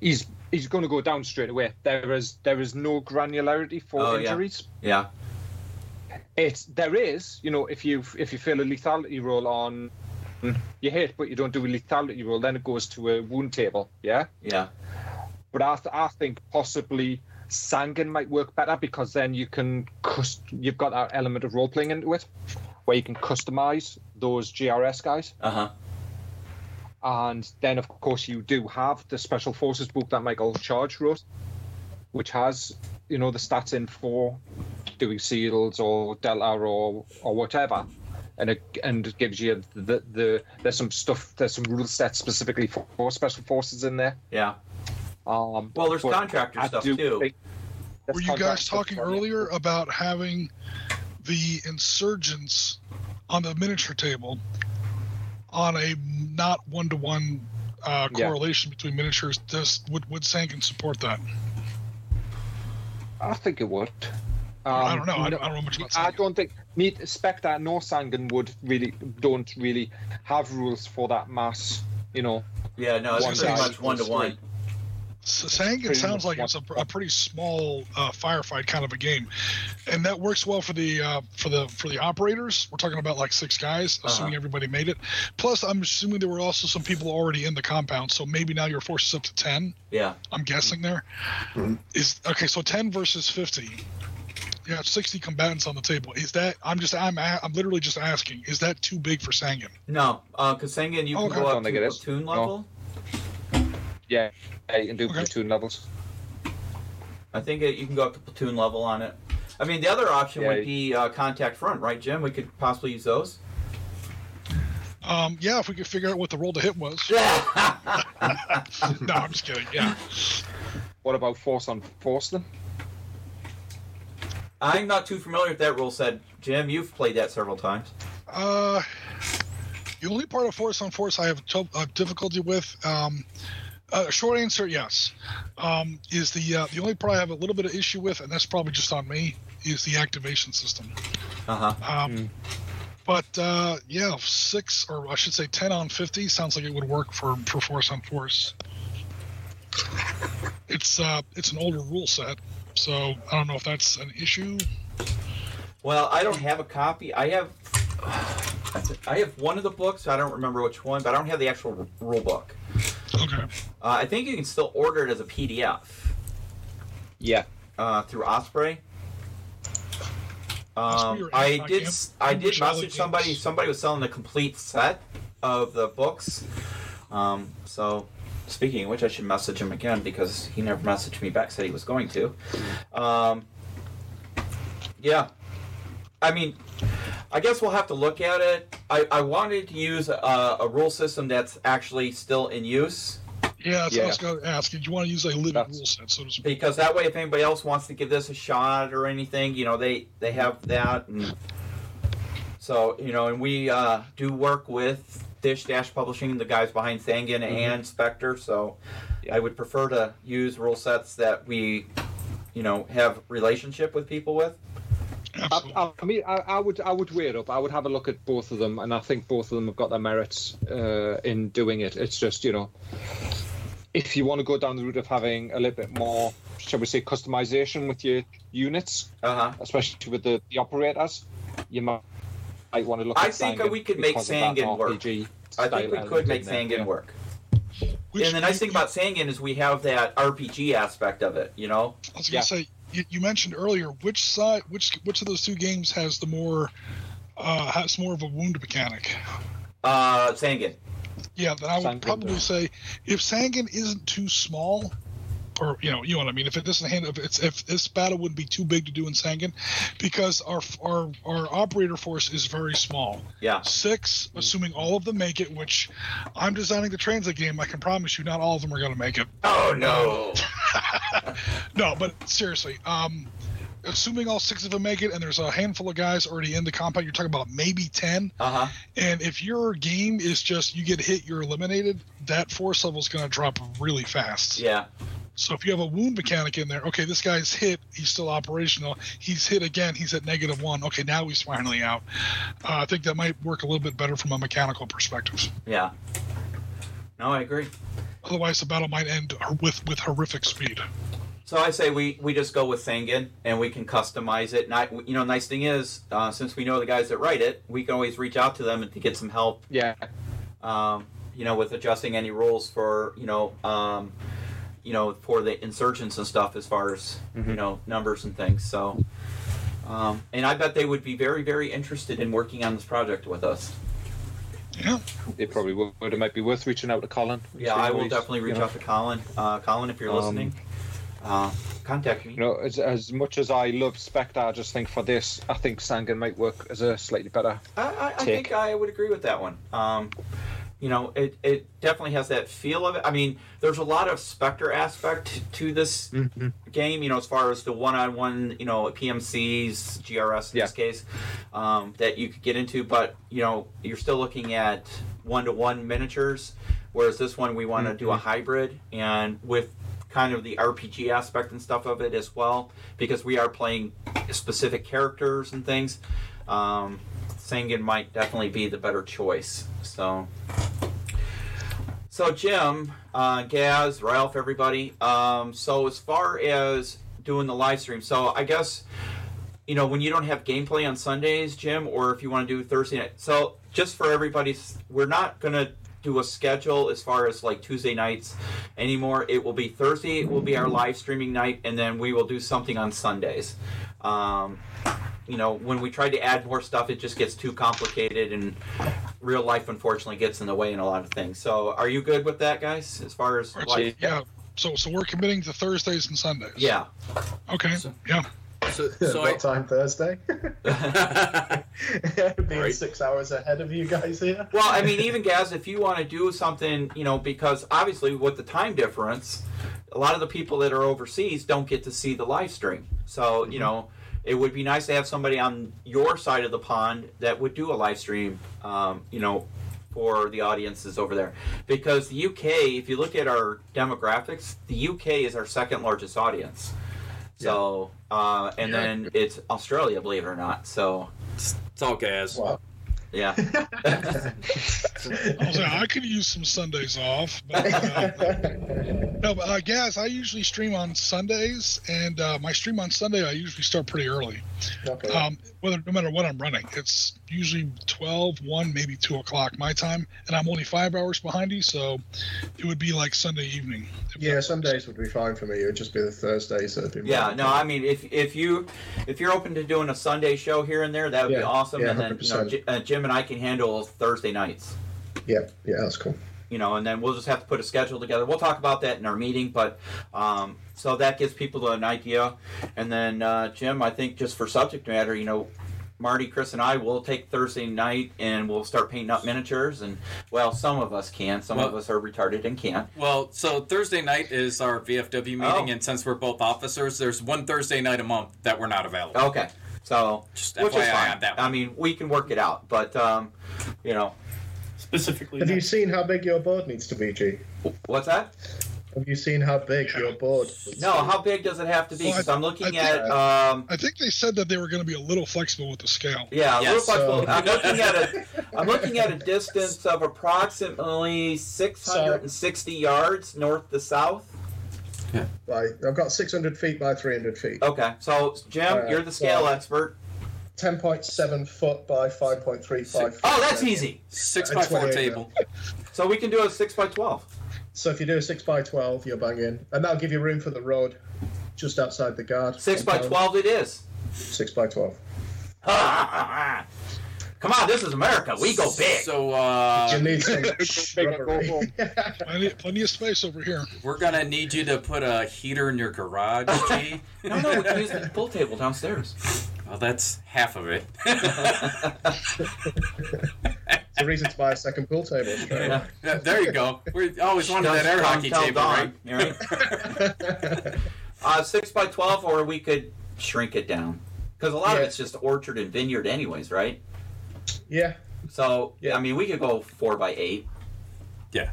he's he's going to go down straight away. There is there is no granularity for Oh, injuries. Yeah. It's there is, you know, if you if you fail a lethality roll on you hit, but you don't do a lethality roll, then it goes to a wound table. Yeah, Yeah. but I, th- I think possibly Sangin might work better because then you can cust- you've got that element of role playing into it, where you can customize those GRS guys, Uh huh. And then of course you do have the Special Forces book that Michael Charge wrote, which has you know the stats in for doing seals or delta or or whatever. And it and it gives you the, the there's some stuff there's some rule sets specifically for, for special forces in there. Yeah. Um, Well, there's but contractor I stuff do too. Were you guys talking earlier about having the insurgents on the miniature table on a not one to one Yeah. correlation between miniatures? Does would would Sangin support that? I think it would. I Um, don't know. I no- don't, I don't know much about I don't think neither Spectre nor Sangin would really don't really have rules for that mass. You know, Yeah. No, it's One pretty guy much one to equals one. Three. S- Sangin pretty sounds like it's a, a pretty small uh, firefight kind of a game, and that works well for the uh, for the for the operators. We're talking about like six guys, assuming Uh-huh. everybody made it. Plus, I'm assuming there were also some people already in the compound, so maybe now your force is up to ten. Yeah. I'm guessing there is Mhm. okay. So ten versus fifty. Yeah, sixty combatants on the table. Is that? I'm just. I'm. a- I'm literally just asking. Is that too big for Sangin? No, because Sangin, you can Okay. go up to think it is. platoon No. level. yeah, yeah, you can do Okay. platoon levels. I think it, you can go up to platoon level on it. I mean, the other option Yeah. would be uh, contact front, right, Jim? We could possibly use those. Um, yeah, if we could figure out what the roll to hit was. No, I'm just kidding. Yeah. What about force on force then? I'm not too familiar with that rule set. Jim, you've played that several times. Uh, the only part of force on force I have to- uh, difficulty with, um, uh, short answer, yes, um, is the uh, the only part I have a little bit of issue with, and that's probably just on me, is the activation system. Uh huh. Um, But uh, yeah, six or I should say ten on fifty sounds like it would work for for force on force. It's uh, it's an older rule set, so I don't know if that's an issue. Well, I don't have a copy. I have. I have one of the books. I don't remember which one, but I don't have the actual r- rule book. Okay. Uh, I think you can still order it as a PDF Yeah. uh, through Osprey. Um, I did. camp- s- I did message somebody. Somebody was selling the complete set of the books. Um, so, speaking of which, I should message him again because he never messaged me back. Said he was going to. Um, yeah, I mean, I guess we'll have to look at it. I, I wanted to use a, a rule system that's actually still in use Yeah, that's what I was going to ask. Did you want to use a living That's- rule set, so to speak? because that way, if anybody else wants to give this a shot or anything, you know, they they have that, and so you know, and we uh, do work with Dish Dash Publishing, the guys behind Sangin and Spectre. So I would prefer to use rule sets that we, you know, have relationship with people with. I, I, I mean, I, I would I would weigh it up. I would have a look at both of them, and I think both of them have got their merits uh, in doing it. It's just you know, if you want to go down the route of having a little bit more, shall we say, customization with your units, Uh huh. especially with the, the operators, you might, might want to look. At Sangin. I at think we could make because of that Sangin work. I think we could make there, Sangin yeah. work. Which and the nice thing about Sangin is we have that RPG aspect of it. You know. I was going to say, you, you mentioned earlier which side, which which of those two games has the more uh, has more of a wound mechanic? Uh, Sangin. Yeah, then I would Sangin probably does. say if Sangin isn't too small, or you know, you know what I mean. If it doesn't handle, if it's if this battle wouldn't be too big to do in Sangin, because our our our operator force is very small. Yeah. Six, assuming all of them make it, which I'm designing the transit game. I can promise you, not all of them are going to make it. Oh no. No, but seriously, um, assuming all six of them make it, and there's a handful of guys already in the compound, you're talking about maybe ten. Uh huh. And if your game is just you get hit, you're eliminated, that force level is going to drop really fast. Yeah. So if you have a wound mechanic in there, okay, this guy's hit, he's still operational. He's hit again, he's at negative one. Okay, now he's finally out. Uh, I think that might work a little bit better from a mechanical perspective. Yeah. No, I agree. Otherwise, the battle might end with with horrific speed. So I say we, we just go with Sangin and we can customize it. Not you know, nice thing is uh, since we know the guys that write it, we can always reach out to them and to get some help. Yeah. Um, you know, with adjusting any rules for you know, um, you know, for the insurgents and stuff as far as you know numbers and things. So, um, and I bet they would be very very interested in working on this project with us. Yeah. It probably would. It might be worth reaching out to Colin. Yeah, I will definitely reach you know. out to Colin. Uh, Colin, if you're Um, listening, uh, contact me. You know, as, as much as I love Spectre, I just think for this, I think Sangin might work as a slightly better. I, I, I think I would agree with that one. Um, you know, it, it definitely has that feel of it. I mean, there's a lot of Spectre aspect to this Mm-hmm. game, you know, as far as the one on one, you know, PMCs, GRS in Yeah. this case, um, that you could get into, but, you know, you're still looking at one to one miniatures, whereas this one we want to do a Mm-hmm. hybrid and with kind of the RPG aspect and stuff of it as well, because we are playing specific characters and things. Um, Sangin might definitely be the better choice. So, so Jim, uh, Gaz, Ralph, everybody. Um, so as far as doing the live stream, so I guess you know when you don't have gameplay on Sundays, Jim, or if you want to do Thursday night. So just for everybody, we're not gonna do a schedule as far as like Tuesday nights anymore. It will be Thursday. It will be our live streaming night, and then we will do something on Sundays. Um, you know, when we try to add more stuff, it just gets too complicated, and real life unfortunately gets in the way in a lot of things. So, are you good with that, guys? As far as Or like, yeah. So so we're committing to Thursdays and Sundays. yeah, Okay. So- Yeah. So, so what I, time Thursday? Being Right. six hours ahead of you guys here. Well, I mean, even Gaz, if you want to do something, you know, because obviously with the time difference, a lot of the people that are overseas don't get to see the live stream. So, you mm-hmm. know, it would be nice to have somebody on your side of the pond that would do a live stream, um, you know, for the audiences over there. Because the UK, if you look at our demographics, the UK is our second largest audience. So, uh, and Yeah. then it's Australia, believe it or not. So, it's all gas. Wow. yeah. I was like, I could use some Sundays off. But, uh, no, but uh, guys, I usually stream on Sundays, and uh, my stream on Sunday I usually start pretty early. okay. Um, whether no matter what I'm running, it's usually 12, 1, maybe 2 o'clock my time, and I'm only five hours behind you, so it would be like Sunday evening. if yeah, that- Sundays would be fine for me. It would just be the Thursdays that would be. Yeah, more- no, I mean, if if you if you're open to doing a Sunday show here and there, that would be awesome. yeah, and then you know, 100%. Uh, Jim and I can handle Thursday nights. Yeah, yeah, that's cool. You know, and then we'll just have to put a schedule together. We'll talk about that in our meeting, but um, so that gives people an idea. And then uh, Jim, I think just for subject matter, you know, Marty, Chris, and I will take Thursday night and we'll start painting up miniatures. And well, some of us can, some of us are retarded and can't. Well, so Thursday night is our VFW meeting, Oh. and since we're both officers, there's one Thursday night a month that we're not available. Okay, so Just which is fine. on that I mean, we can work it out, but um, you know, Specifically, Have you seen how big your board needs to be, G? what's that? Have you seen how big your board? needs No, be? how big does it have to be? Well, I- Because I'm looking I at think- um, I think they said that they were going to be a little flexible with the scale. yeah, a Yes. little flexible. So- I'm looking at a I'm looking at a distance of approximately 660 yards north to south. Yeah. Right, I've got 600 feet by 300 feet. Okay, so Jim, Alright, you're the scale so- expert. 10.7 foot by 5.35. Oh, that's easy. Six by four table. So we can do a six by twelve. So if you do a 6 by 12, you're banging. And that'll give you room for the road just outside the guard. Six by compound. twelve it is. 6 by 12. Come on, this is America. We go big. So uh, you need some Big and go shrubbery. home. Plenty, plenty of space over here. we're gonna need you to put a heater in your garage, G. no, no, we can use the pool table downstairs. Well, that's half of it. It's a reason to buy a second pool table. straight away. Yeah, there you go. We always wanted that air Don't hockey tell table, Dawn, right? right? uh, six by twelve, or we could shrink it down because a lot of it's just orchard and vineyard, anyways, right? yeah, So yeah, I mean, we could go four by eight. Yeah,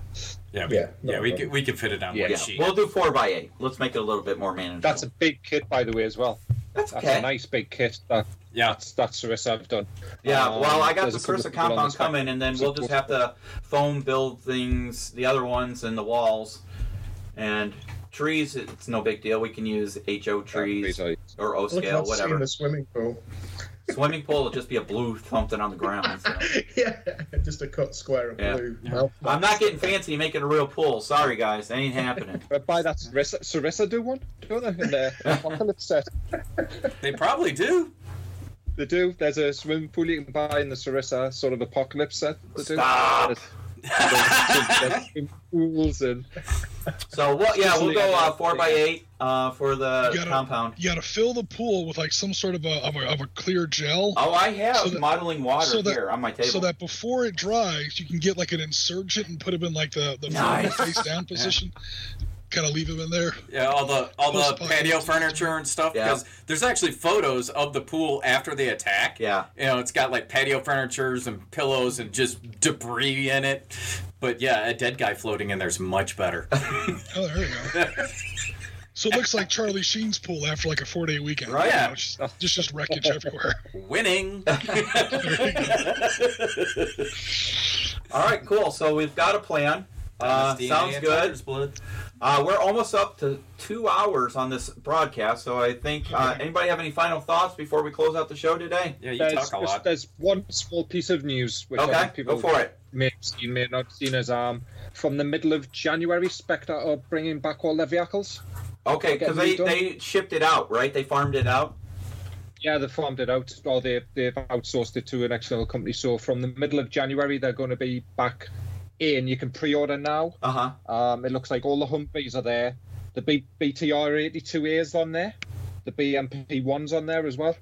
yeah, Yeah, yeah. no We problem. could we could fit it on Yeah. one Yeah, sheet. we'll do four by eight. Let's make it a little bit more manageable. That's a big kit, by the way, as well. That's That's okay. a nice big kit. That, yeah, that's that's the rest I've done. Yeah, Um, well, I got there's the a couple Sarissa of people on compound coming, and then we'll just have to foam build things, the other ones, and the walls, and trees. It's no big deal. We can use HO trees or O scale, I've seen whatever. the swimming pool. Swimming pool will just be a blue something on the ground. so. yeah, just a cut square of Yeah. blue. Well, I'm not getting fancy making a real pool. Sorry, guys, that ain't happening. But buy that Sarissa, Sarissa do one, don't they? In the apocalypse set. they probably do. They do. There's a swimming pool you can buy in the Sarissa sort of apocalypse set. They do. Stop. Pools and So what? Yeah, we'll go uh, four by eight uh, for the You gotta- compound. You got to fill the pool with like some sort of a of a, of a clear gel, Oh, I have So that- modeling water so that- here on my table. so that before it dries, you can get like an insurgent and put him in like the the Nice. face down position. Kind of leave them in there. Yeah, all the all the patio furniture and stuff. Yeah. Because there's actually photos of the pool after the attack. yeah. You know, it's got like patio furnitures and pillows and just debris in it. But yeah, a dead guy floating in there's much better. Oh, there you go. So it looks like Charlie Sheen's pool after like a four day weekend. Right. You know, just, just just wreckage everywhere. Winning. All right, cool. So we've got a plan. Uh, sounds and good. Tiger's blood. Uh, we're almost up to two hours on this broadcast, so I think uh, anybody have any final thoughts before we close out the show today? Yeah, you there's, talk a lot. there's one small piece of news which I think people go for it. may have seen, may not have seen as um from the middle of January, Spectre are bringing back all their vehicles. Okay, because they, Getting they shipped it out, right? They farmed it out. Yeah, they farmed it out, or they, they've outsourced it to an external company. So from the middle of January, they're going to be back in. You can pre-order now. Uh huh. Um, it looks like all the Humvees are there. The B- BTR 82A's on there. The BMP one's on there as well.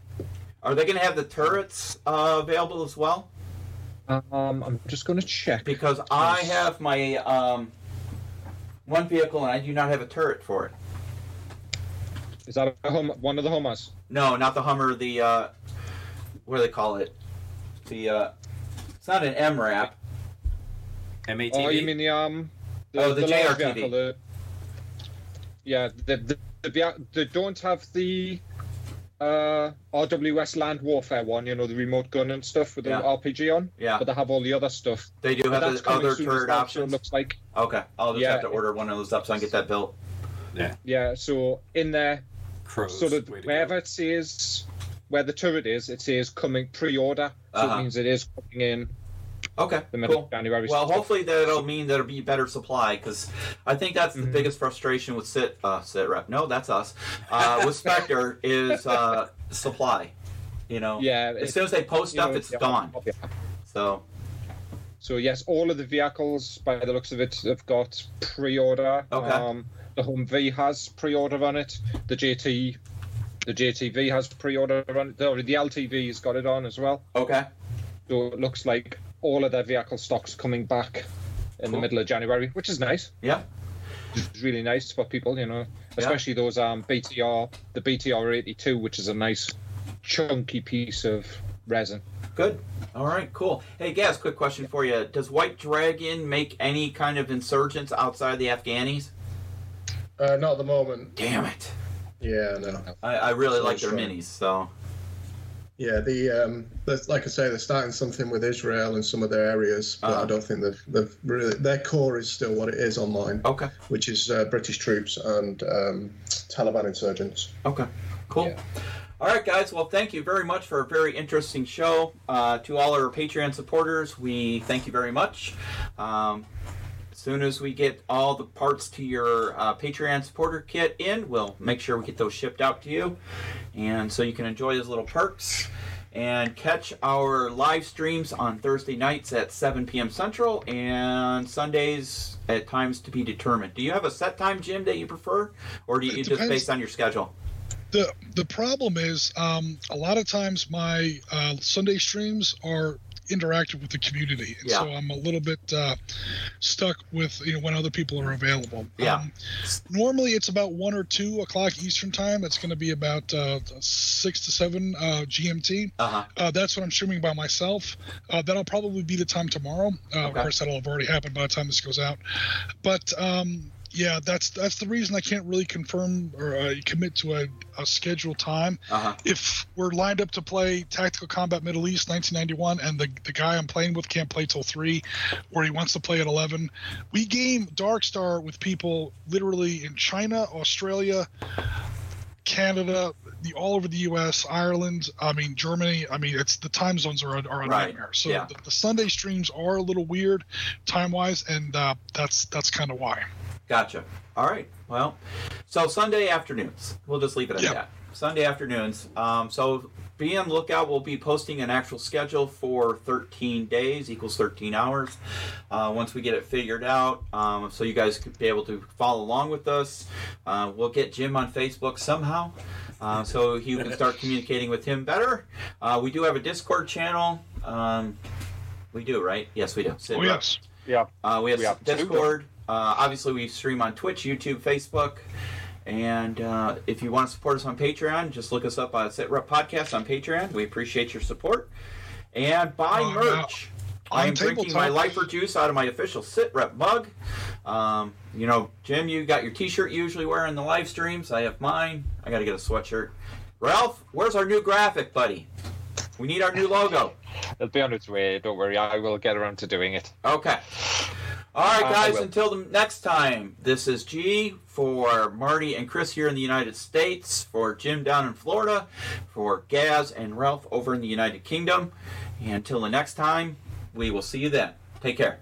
Are they going to have the turrets uh, available as well? Um, I'm just going to check. Because I have my um, one vehicle and I do not have a turret for it. Is that a hum- one of the Hummers? No, not the Hummer. The uh, what do they call it? The uh, it's not an MRAP. MATV. Oh, you mean the um? Oh, the large JRTV. vehicle, the- yeah, the, the, the, they don't have the uh, RWS Land Warfare one. You know, the remote gun and stuff with the RPG on. Yeah. but they have all the other stuff. They do But have that's the coming other soon as turret well, so It options. looks like Okay, I'll just Yeah. have to order one of those up so I can get that built. yeah. Yeah. So in there, Crows. sort of way to go. wherever it says where the turret is, it says coming pre-order. So Uh-huh. it means it is coming in Okay, the cool. Well, hopefully that'll mean there'll be better supply because I think that's the Mhm. biggest frustration with sit uh, sit rep. No, that's us. Uh, with Spectre is uh, supply. You know, yeah. as soon as they post you know, stuff, it's yeah, gone. yeah. So So yes, all of the vehicles, by the looks of it, have got pre-order. Okay. Um, the Humvee has pre-order on it. The JT, the JTV has pre-order on it. The, the LTV's got it on as well. okay, So it looks like all of their vehicle stocks coming back in the middle of January, which is nice. yeah, It's really nice for people, you know, especially those um BTR, the BTR 82, which is a nice chunky piece of resin. good. All right, cool. Hey, Gaz, quick question for you: Does White Dragon make any kind of insurgents outside the Afghanis? Uh, not at the moment. Damn it! Yeah, no. I, I really like their sure. minis. So Yeah, the um, the- like I say, they're starting something with Israel and some of their areas, but Uh-huh. I don't think they've, they've really. Their core is still what it is online, okay, which is uh, British troops and um, Taliban insurgents. Okay, cool. Yeah. All right, guys. Well, thank you very much for a very interesting show. Uh, to all our Patreon supporters, we thank you very much. Um, soon as we get all the parts to your uh, Patreon supporter kit in, we'll make sure we get those shipped out to you, and so you can enjoy those little perks. and catch our live streams on Thursday nights at 7 p.m. Central and Sundays at times to be determined. Do you have a set time, Jim, that you prefer, or do you just based on your schedule? the the problem is um, a lot of times my uh, Sunday streams are interactive with the community, and so I'm a little bit uh, stuck with you know when other people are available. Yeah. Um, normally it's about one or two o'clock Eastern time. That's going to be about uh, six to seven uh, GMT. Uh huh. Uh, that's what I'm streaming by myself. Uh, that'll probably be the time tomorrow. Uh, Of course, that'll have already happened by the time this goes out. But um, yeah, that's that's the reason I can't really confirm or uh, commit to a, a scheduled time. Uh huh. If we're lined up to play Tactical Combat Middle East 1991, and the the guy I'm playing with can't play till three, or he wants to play at 11, we game Dark Star with people literally in China, Australia, Canada, the all over the U.S., Ireland. I mean Germany. I mean it's the time zones are a, are a Right, nightmare. So yeah. the, the Sunday streams are a little weird, time wise, and uh, that's that's kind of why. Gotcha. All right. Well, so Sunday afternoons. We'll just leave it at Yeah. that. Sunday afternoons. Um, so be on lookout. We'll be posting an actual schedule for 13 days equals 13 hours. Uh, once we get it figured out, um, so you guys could be able to follow along with us. Uh, we'll get Jim on Facebook somehow. Uh, so you can start communicating with him better. Uh, we do have a Discord channel. Um, we do, right? Yes, we do. Sid Oh Rep. yes. Yeah. Uh, we have, We have two. Discord. Uh, obviously, we stream on Twitch, YouTube, Facebook. And uh, if you want to support us on Patreon, just look us up on Sit Rep Podcast on Patreon. We appreciate your support. And buy now, merch. I on am drinking Tabletop- my Lifer juice out of my official Sit Rep mug. Um, you know, Jim, you got your T-shirt you usually wear in the live streams. I have mine. I got to get a sweatshirt. Ralph, where's our new graphic, buddy? We need our new logo. It'll be on its way. Don't worry. I will get around to doing it. Okay. All right, Uh, guys, until the next time, this is G for Marty and Chris here in the United States, for Jim down in Florida, for Gaz and Ralph over in the United Kingdom. And until the next time, we will see you then. Take care.